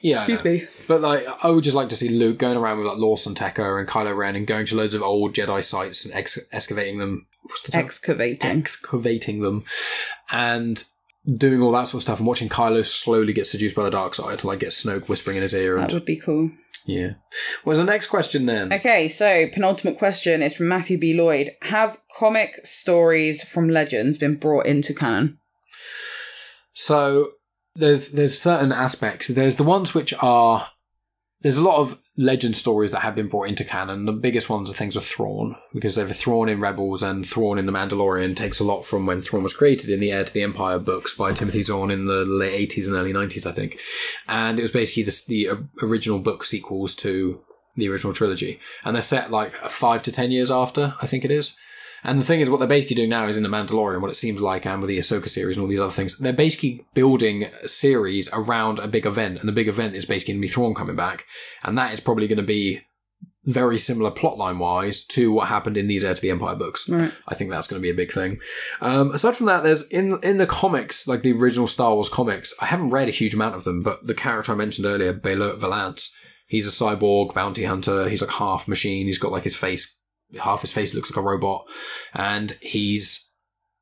yeah, excuse me. But like, I would just like to see Luke going around with like Lor San And Kylo Ren and going to loads of old Jedi sites and ex- excavating them. What's the? Excavating. excavating them and doing all that sort of stuff and watching Kylo slowly get seduced by the dark side, until like get Snoke whispering in his ear and That would be cool. yeah. What's the next question then? Okay, so penultimate question is from Matthew B. Lloyd. Have comic stories from Legends been brought into canon? So there's there's certain aspects. There's the ones which are there's a lot of legend stories that have been brought into canon. The biggest ones are things of Thrawn, because they've Thrawn in Rebels and Thrawn in The Mandalorian takes a lot from when Thrawn was created in the Heir to the Empire books by Timothy Zahn in the late 80s and early 90s, I think. And it was basically the, the original book sequels to the original trilogy. And they're set like five to ten years after, I think it is. And the thing is, what they're basically doing now is in The Mandalorian, what it seems like, and with the Ahsoka series and all these other things, they're basically building a series around a big event. And the big event is basically going to be Thrawn coming back. And that is probably going to be very similar plotline wise to what happened in these Heir to the Empire books. Right. I think that's going to be a big thing. Um, aside from that, there's in in the comics, like the original Star Wars comics, I haven't read a huge amount of them, but the character I mentioned earlier, Beilert Valance, he's a cyborg bounty hunter. He's like half machine. He's got like his face, half his face looks like a robot, and he's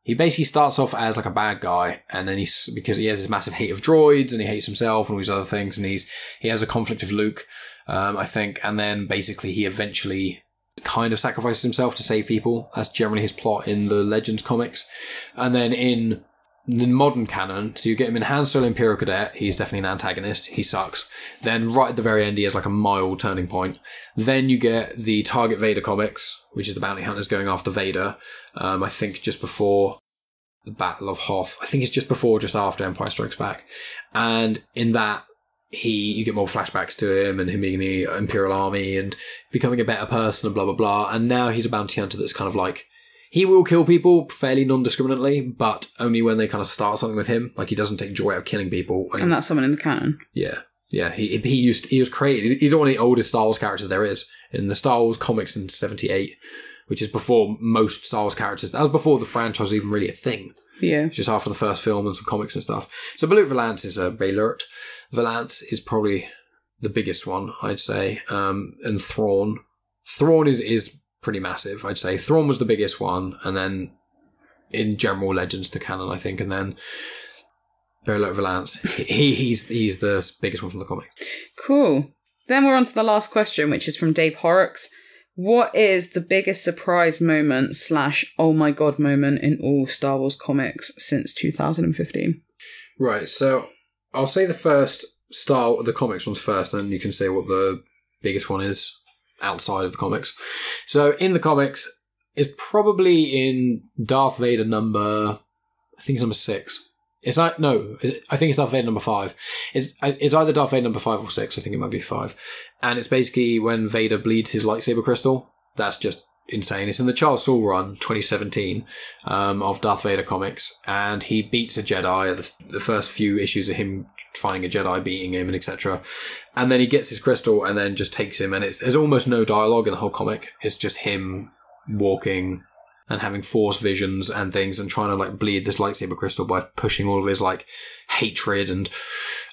he basically starts off as like a bad guy, and then he's because he has this massive hate of droids and he hates himself and all these other things, and he's he has a conflict with Luke, um, I think, and then basically he eventually kind of sacrifices himself to save people. That's generally his plot in the Legends comics, and then in the modern canon, so you get him in Han Solo Imperial Cadet, he's definitely an antagonist, he sucks. Then right at the very end, he has like a mild turning point. Then you get the Target Vader comics, which is the bounty hunters going after Vader, um, I think just before the Battle of Hoth. I think it's just before, just after Empire Strikes Back. And in that, he you get more flashbacks to him and him being in the Imperial Army and becoming a better person and blah blah blah. And now he's a bounty hunter that's kind of like he will kill people fairly non-discriminately, but only when they kind of start something with him. Like he doesn't take joy out of killing people. And, And that's someone in the canon. yeah, yeah. He he used he was created. He's one of the oldest Star Wars characters there is in the Star Wars comics in '78, which is before most Star Wars characters. That was before the franchise was even really a thing Yeah. just after the first film and some comics and stuff. So Beilert Valance is a Beilert. Valance is probably the biggest one, I'd say. Um, and Thrawn. Thrawn is, is pretty massive, I'd say. Thrawn was the biggest one, and then in general legends to canon, I think, and then Beilert Valance. He, he's, he's the biggest one from the comic. Cool. Then we're on to the last question, which is from Dave Horrocks. What is the biggest surprise moment slash oh my god moment in all Star Wars comics since 2015? Right, so I'll say the first Star, the comics ones first, and then you can say what the biggest one is outside of the comics. So in the comics, it's probably in Darth Vader number, I think it's number six. It's not no, I think it's Darth Vader number five. It's it's either Darth Vader number five or six. I think it might be five, and it's basically when Vader bleeds his lightsaber crystal. That's just insane. It's in the Charles Soule run, 2017, um, of Darth Vader comics, and he beats a Jedi the, the first few issues of him finding a Jedi, beating him, and etc. And then he gets his crystal, and then just takes him, and it's there's almost no dialogue in the whole comic. It's just him walking and having force visions and things, and trying to like bleed this lightsaber crystal by pushing all of his like hatred and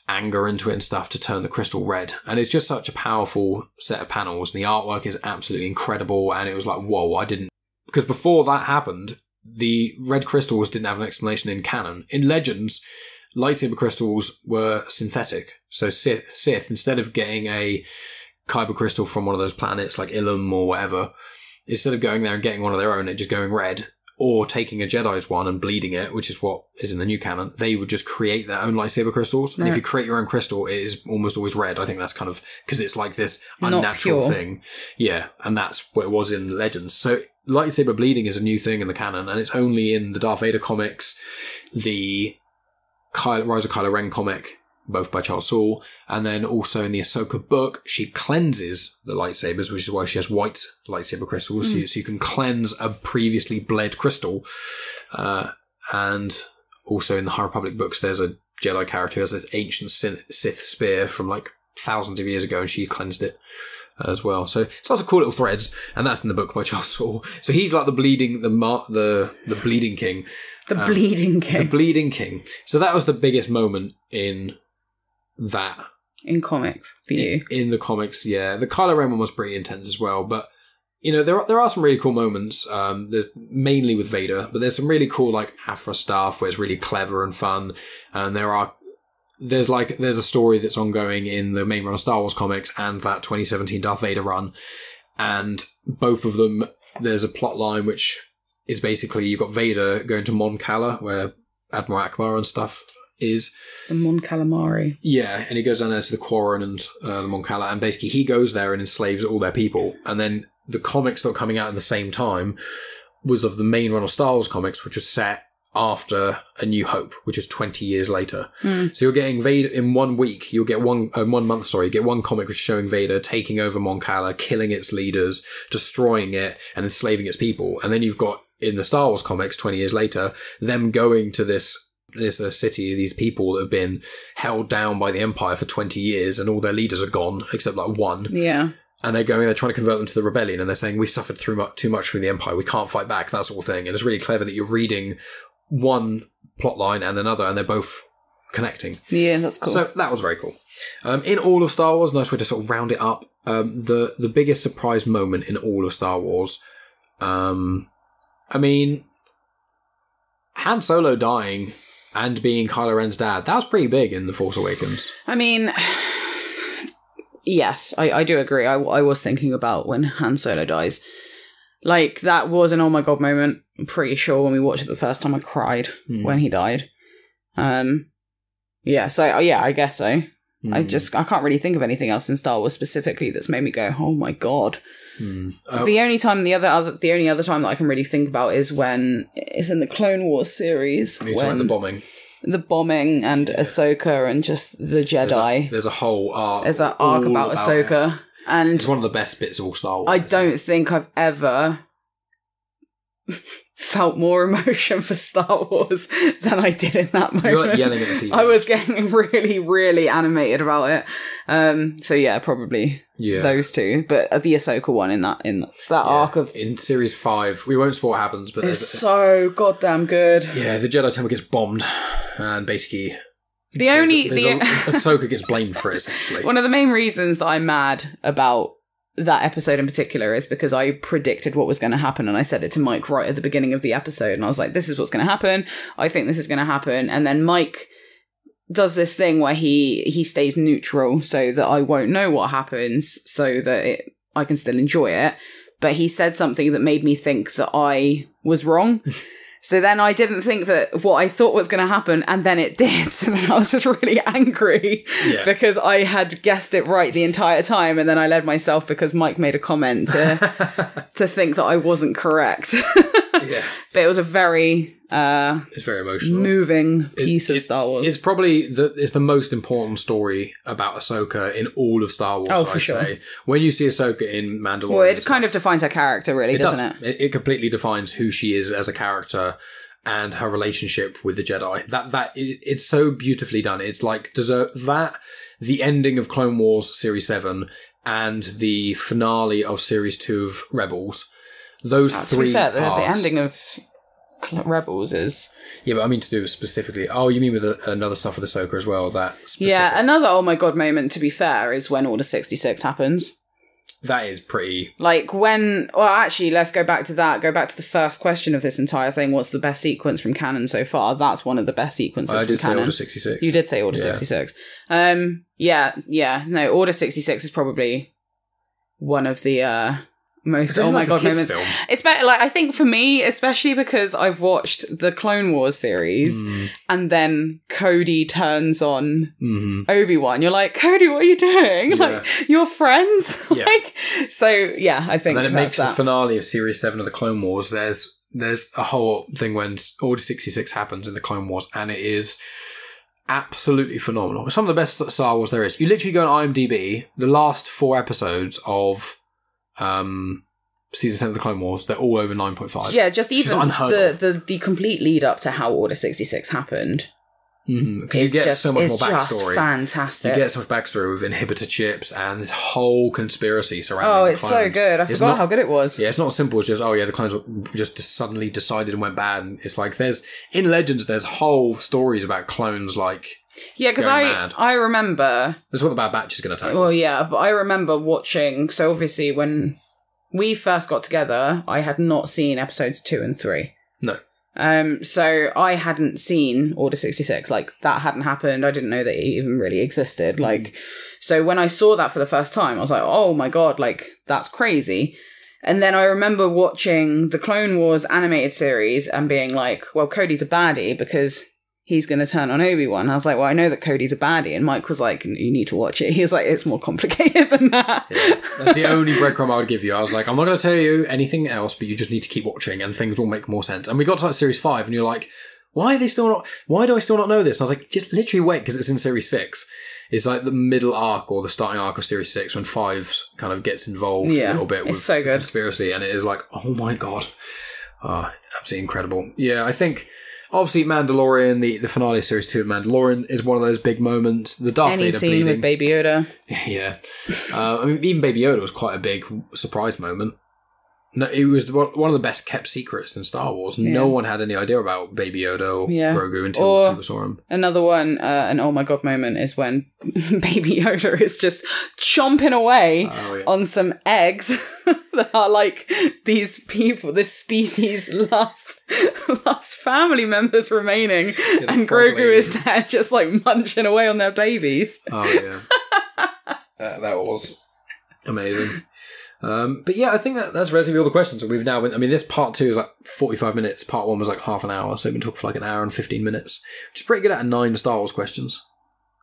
anger into it and stuff to turn the crystal red. And it's just such a powerful set of panels. And the artwork is absolutely incredible. And it was like, whoa, I didn't. Because before that happened, the red crystals didn't have an explanation in canon. In Legends, lightsaber crystals were synthetic. So Sith, Sith instead of getting a kyber crystal from one of those planets like Ilum or whatever, instead of going there and getting one of their own and just going red, or taking a Jedi's one and bleeding it, which is what is in the new canon, they would just create their own lightsaber crystals. And if you create your own crystal, it is almost always red. I think that's kind of because it's like this unnatural thing. Yeah, and that's what it was in Legends. So lightsaber bleeding is a new thing in the canon, and it's only in the Darth Vader comics, the Kylo, Rise of Kylo Ren comic, both by Charles Soule. And then also in the Ahsoka book, she cleanses the lightsabers, which is why she has white lightsaber crystals. So, you, so you can cleanse a previously bled crystal. Uh, and also in the High Republic books, there's a Jedi character who has this ancient Sith, Sith spear from like thousands of years ago, and she cleansed it as well. So it's lots of cool little threads, and that's in the book by [laughs] Charles Soule. So he's like the bleeding, the mar- the the bleeding king, The bleeding king, the bleeding king. So that was the biggest moment in that in comics for you. in the comics. Yeah, the Kylo Ren one was pretty intense as well, but. You know, there are, there are some really cool moments. Um, there's mainly with Vader, but there's some really cool like Aphra stuff where it's really clever and fun. And there are there's like there's a story that's ongoing in the main run of Star Wars comics and that 2017 Darth Vader run, and both of them there's a plot line which is basically you've got Vader going to Mon Cala where Admiral Ackbar and stuff is. The Mon Calamari. Yeah, and he goes down there to the Quarren and uh, the Mon Cala, and basically he goes there and enslaves all their people. And then the comics that were coming out at the same time was of the main run of Star Wars comics, which was set after A New Hope, which is 20 years later. So you're getting Vader in one week. You'll get one, uh, one month, sorry, you get one comic which is showing Vader taking over Mon Cala, killing its leaders, destroying it, and enslaving its people. And then you've got in the Star Wars comics 20 years later, them going to this this uh, city, these people that have been held down by the Empire for 20 years and all their leaders are gone, except like one Yeah. and they're going, they're trying to convert them to the rebellion, and they're saying we've suffered through much, too much from the empire, we can't fight back, that sort of thing. And it's really clever that you're reading one plot line and another, and they're both connecting. Yeah, that's cool. So that was very cool. Um, in all of Star Wars, nice way to sort of round it up. Um, the the biggest surprise moment in all of Star Wars. Um, I mean, Han Solo dying and being Kylo Ren's dad. That was pretty big in the Force Awakens. I mean, [sighs] yes, I, I do agree. I, I was thinking about when Han Solo dies. Like, that was an oh my god moment. I'm pretty sure when we watched it the first time, I cried Hmm. when he died. Um, yeah, so, uh, yeah, I guess so. I Hmm. just, I can't really think of anything else in Star Wars specifically that's made me go, oh my god. Hmm. Uh, The only time, the other, other, the only other time that I can really think about is when it's in the Clone Wars series. you're when the bombing. the bombing and Ahsoka and just the There's Jedi. a, there's a whole arc. There's an arc all about Ahsoka, and It's one of the best bits of all Star Wars. I don't think I've ever [laughs] felt more emotion for Star Wars [laughs] than I did in that moment. You're like yelling at the TV. I was getting [laughs] really, really animated about it. Um, so yeah, probably yeah. those two, but uh, the Ahsoka one in that in that arc of in series five. We won't spoil what happens, but it's there's so goddamn good. yeah, the Jedi Temple gets bombed, and basically The only there's the a, Ahsoka gets blamed for it essentially. [laughs] One of the main reasons that I'm mad about that episode in particular is because I predicted what was going to happen and I said it to Mike right at the beginning of the episode and I was like this is what's going to happen. I think this is going to happen and then Mike does this thing where he he stays neutral so that I won't know what happens so that it, I can still enjoy it. But he said something that made me think that I was wrong. [laughs] So then I didn't think that what I thought was going to happen, and then it did. [laughs] So then I was just really angry Yeah. [laughs] because I had guessed it right the entire time, and then I led myself because Mike made a comment to [laughs] to think that I wasn't correct. yeah, but it was a very uh, it's very emotional. moving piece of it- Star Wars. It's probably the it's the most important story about Ahsoka in all of Star Wars. Oh, for I'd sure. say when you see Ahsoka in Mandalorian, well, it kind of defines her character, really, It does. doesn't it? It, it completely defines who she is as a character and her relationship with the Jedi. That that it, it's so beautifully done. It's like deserve that the ending of Clone Wars Series Seven and the finale of Series Two of Rebels. Those To three be fair, the, the ending of Rebels is Yeah, but I mean to do specifically. Oh, you mean with the, another stuff with Ahsoka as well? That specific, yeah. Another oh my god moment. To be fair, is when Order sixty six happens. that is pretty. Like when, well, actually, let's go back to that. Go back to the first question of this entire thing. What's the best sequence from canon so far? That's one of the best sequences I did say canon. Order sixty six. You did say Order Yeah. 66. Um, yeah, yeah. No, Order 66 is probably one of the uh, most, oh my god, moments. Film. It's better, like, I think for me, especially because I've watched the Clone Wars series Mm, and then Cody turns on mhm. Obi Wan. You're like, Cody, what are you doing? [laughs] Yeah. Like, you're friends? [laughs] Yeah. like, so yeah, I think And then it makes the finale of Series Seven of the Clone Wars. There's there's a whole thing when Order sixty six happens in the Clone Wars, and it is absolutely phenomenal. Some of the best Star Wars there is. You literally go on IMDb, the last four episodes of um, season seven of the Clone Wars, they're all over nine point five. Yeah, just even the, the the complete lead up to how Order sixty six happened. because Mm-hmm. you get just, so much more just backstory. fantastic. You get so much backstory with inhibitor chips and this whole conspiracy surrounding. oh, it's so good. I It's forgot not- how good it was. Yeah, it's not as simple as just oh yeah, the clones just suddenly decided and went bad. And It's like there's in Legends, there's whole stories about clones. Like Yeah, because I mad. I remember. that's what the Bad Batch is going to take. Well, yeah, but I remember watching. So obviously, when we first got together, I had not seen episodes two and three. No. Um, so I hadn't seen Order 66. Like, that hadn't happened. I didn't know that it even really existed. Mm-hmm. Like, so when I saw that for the first time, I was like, oh my god, like, that's crazy. And then I remember watching the Clone Wars animated series and being like, well, Cody's a baddie because he's going to turn on Obi-Wan. I was like, well, I know that Cody's a baddie. And Mike was like, you need to watch it. He was like, it's more complicated [laughs] than that. That's the only breadcrumb I would give you. I was like, I'm not going to tell you anything else, but you just need to keep watching, and things will make more sense. And we got to like series five, and you're like, why are they still not? Why do I still not know this? And I was like, just literally wait because it's in series six. It's like the middle arc or the starting arc of series six when five kind of gets involved Yeah, a little bit it's with so good. conspiracy, and it is like, oh my god, Ah, absolutely incredible. Yeah, I think. Obviously, Mandalorian, the, the finale series two of Mandalorian is one of those big moments. The Darth Any Vader scene bleeding. with Baby Yoda. [laughs] Yeah, uh, I mean, even Baby Yoda was quite a big surprise moment. No, it was one of the best kept secrets in Star Wars. No one had any idea about Baby Yoda or Yeah. Grogu until Or- people saw him. Another one, uh, an oh my god moment is when [laughs] Baby Yoda is just chomping away Oh, yeah. on some eggs [laughs] [laughs] that are like these people, this species' [laughs] last last family members remaining, and Grogu lady. is there just like munching away on their babies. Oh yeah, [laughs] that, that was amazing. Um, but yeah, I think that that's relatively all the questions. We've now been. I mean, this part two is like forty-five minutes. Part one was like half an hour, so we've been talking for like an hour and fifteen minutes, which is pretty good of nine Star Wars questions.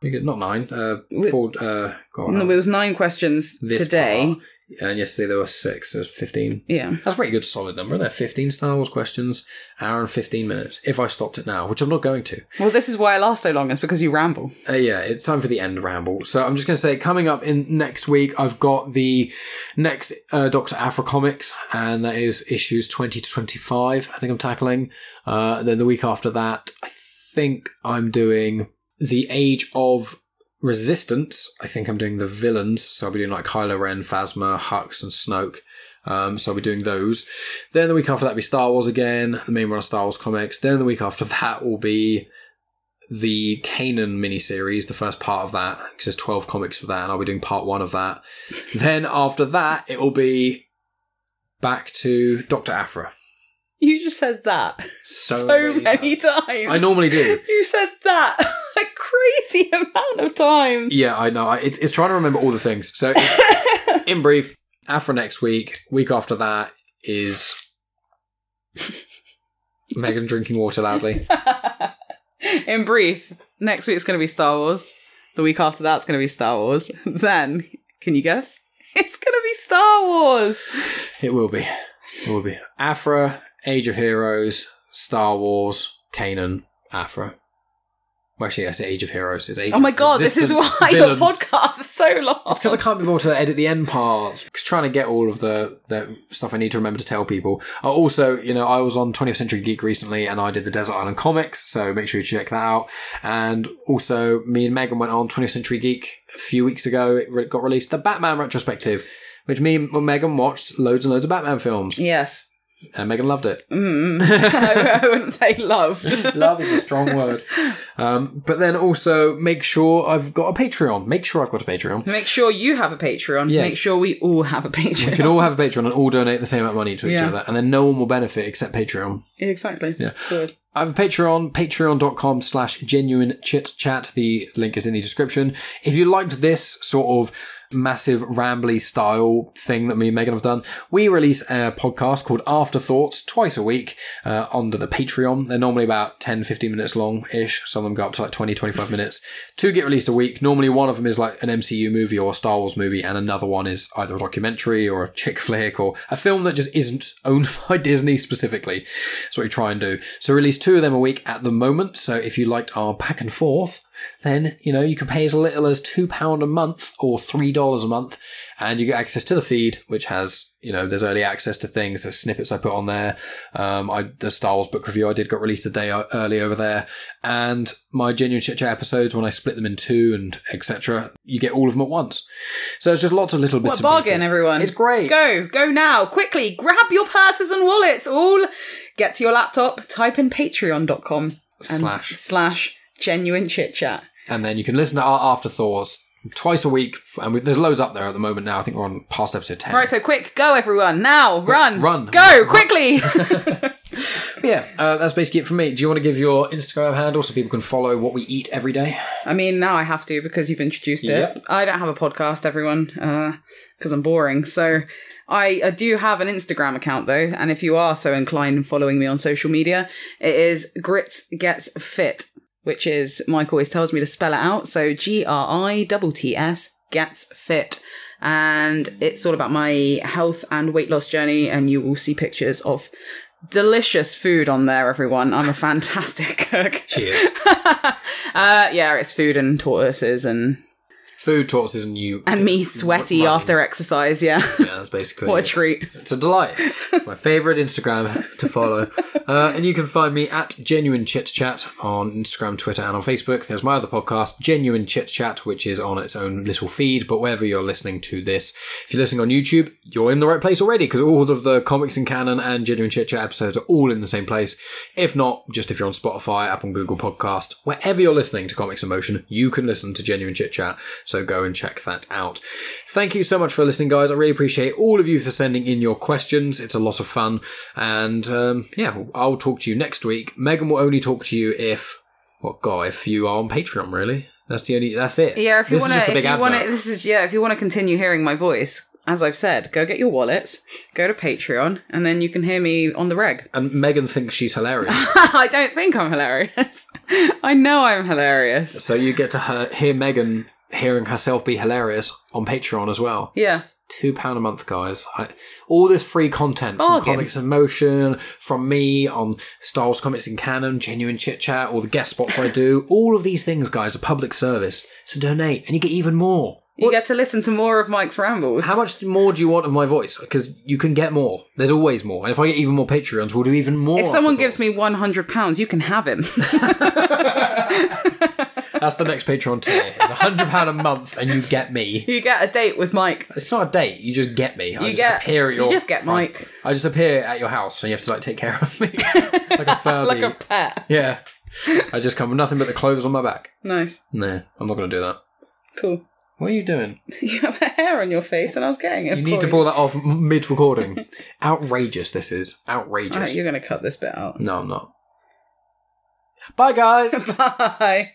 Not nine. Uh, four. Uh, go on, No, it was nine questions today. part. And yesterday there were six. Was fifteen. Yeah. That's a pretty good solid number. There, fifteen Star Wars questions, hour and fifteen minutes. If I stopped it now, which I'm not going to. Well, this is why I last so long. Is because you ramble. Uh, yeah, it's time for the end ramble. So I'm just going to say, coming up in next week, I've got the next uh, Doctor Aphra comics, and that is issues 20 to 25. I think I'm tackling. Uh, then the week after that, I think I'm doing the Age of Resistance. I think I'm doing the villains. So I'll be doing like Kylo Ren, Phasma, Hux, and Snoke. Um, so I'll be doing those. Then the week after that will be Star Wars again, the main run of Star Wars comics. Then the week after [laughs] that will be the Kanan miniseries, the first part of that, because there's 12 comics for that, and I'll be doing part one of that. [laughs] then after that, it will be back to Dr. Aphra. You just said that So, [laughs] so, many, times. I normally do. You said that a crazy [laughs] amount of times. Yeah, I know. It's, it's trying to remember all the things. So, it's, [laughs] in brief, Aphra next week. Week after that is Megan drinking water loudly. [laughs] In brief, next week's going to be Star Wars. The week after that's going to be Star Wars. Then, can you guess? It's going to be Star Wars. It will be. It will be. Aphra, Age of Heroes, Star Wars, Kanan, Aphra. Well, actually, I say Age of Heroes. It's Age Oh my god, this is why your podcast is so long. It's because I can't be able to edit the end parts. Because trying to get all of the, the stuff I need to remember to tell people. Uh, also, you know, I was on 20th Century Geek recently and I did the Desert Island comics, so make sure you check that out. And also, me and Megan went on 20th Century Geek a few weeks ago. It got released, the Batman retrospective, which me and Megan watched loads and loads of Batman films. Yes. And Megan loved it. I, [laughs] I wouldn't say loved. [laughs] Love is a strong word. Um, but then also make sure I've got a Patreon. Make sure I've got a Patreon. Make sure you have a Patreon. Yeah. Make sure we all have a Patreon. We can all have a Patreon and all donate the same amount of money to each Yeah. other, and then no one will benefit except Patreon. exactly. Yeah. Good. I have a Patreon, patreon.com slash genuine chit chat. The link is in the description. If you liked this sort of massive rambly style thing that me and Megan have done, we release a podcast called Afterthoughts twice a week uh, under the Patreon. They're normally about 10, 15 minutes long ish. Some of them go up to like 20, 25 minutes. Two get released a week. Normally one of them is like an MCU movie or a Star Wars movie, and another one is either a documentary or a chick flick or a film that just isn't [laughs] owned by Disney specifically. That's what we try and do. So release two of them a week at the moment. So if you liked our back and forth, then you know you can pay as little as two pound a month or three dollars a month, and you get access to the feed, which has you know there's early access to things. There's snippets I put on there. Um, I the Star Wars book review I did got released a day early over there, and my genuine chit chat episodes when I split them in two and etc. You get all of them at once. So it's just lots of little bits. What a bargain, pieces. everyone! It's great. Go, go now, quickly! Grab your purses and wallets. All get to your laptop. Type in Patreon.com Slash. slash genuine chit chat. and then you can listen to our afterthoughts twice a week. And we, there's loads up there at the moment now. I think we're on past episode ten. Right, so quick, go everyone now, run, run. go quickly. [laughs] Yeah, uh, that's basically it from me. Do you want to give your Instagram handle so people can follow what we eat every day? I mean, now I have to because you've introduced it. Yep. I don't have a podcast, everyone, because I'm boring. So I, I do have an Instagram account though, and if you are so inclined in following me on social media, it is Gritts Gets Fit, which is Mike always tells me to spell it out. So G R I T T S Gets Fit. And it's all about my health and weight loss journey, and you will see pictures of delicious food on there, everyone. I'm a fantastic [laughs] cook. Cheers. [laughs] Uh, yeah, it's food and tortoises and Food, tortoises, and you. and me sweaty Running. after exercise. Yeah, Yeah, that's basically what a it. treat. It's a delight. My favourite Instagram to follow. [laughs] Uh, and you can find me at Genuine Chit Chat on Instagram, Twitter, and on Facebook. There's my other podcast, Genuine Chit Chat, which is on its own little feed. But wherever you're listening to this, if you're listening on YouTube, you're in the right place already because all of the comics in canon and Genuine Chit Chat episodes are all in the same place. If not, just if you're on Spotify, Apple, Google Podcast, wherever you're listening to Comics in Motion, you can listen to Genuine Chit Chat. So go and check that out. Thank you so much for listening, guys. I really appreciate all of you for sending in your questions. It's a lot of fun. And um, yeah, I'll talk to you next week. Megan will only talk to you if, what, God, if you are on Patreon, really. That's the only, that's it. Yeah, if you want just to, if you want to, this is yeah, if you want to continue hearing my voice, as I've said, go get your wallets, go to Patreon, and then you can hear me on the reg. And Megan thinks she's hilarious. [laughs] I don't think I'm hilarious. [laughs] I know I'm hilarious. so you get to hear Megan hearing herself be hilarious on Patreon as well. Yeah. Two pound a month, guys. I, all this free content from Bargain. Comics in Motion, from me on Styles Comics in Canon, Genuine Chit Chat, all the guest spots I do. All of these things, guys, are public service. So donate, and you get even more. You get to listen to more of Mike's rambles. How much more do you want of my voice? Because you can get more. There's always more. And if I get even more Patreons, we'll do even more. if someone gives me one hundred pounds, you can have him. [laughs] That's the next Patreon tier. It's £100 a month, and you get me. you get a date with Mike. It's not a date. You just get me. I You just get- appear at you just get front. Mike. I just appear at your house, and you have to like take care of me [laughs] like a Furby. Like a pet. Yeah. I just come with nothing but the clothes on my back. Nice. No, I'm not going to do that. Cool. What are you doing? [laughs] You have a hair on your face, and I was getting it. You need to pull that off mid recording. [laughs] Outrageous, this is. Outrageous. Alright, you're going to cut this bit out. No, I'm not. Bye, guys. [laughs] Bye.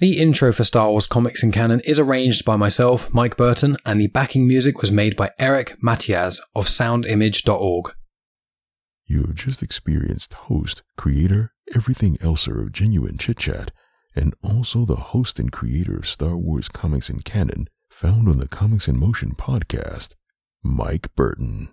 The intro for Star Wars Comics and Canon is arranged by myself, Mike Burton, and the backing music was made by Eric Matyas of soundimage.org. You have just experienced host, creator, everything elser of Genuine Chit Chat, and also the host and creator of Star Wars Comics in Canon, found on the Comics in Motion podcast, Mike Burton.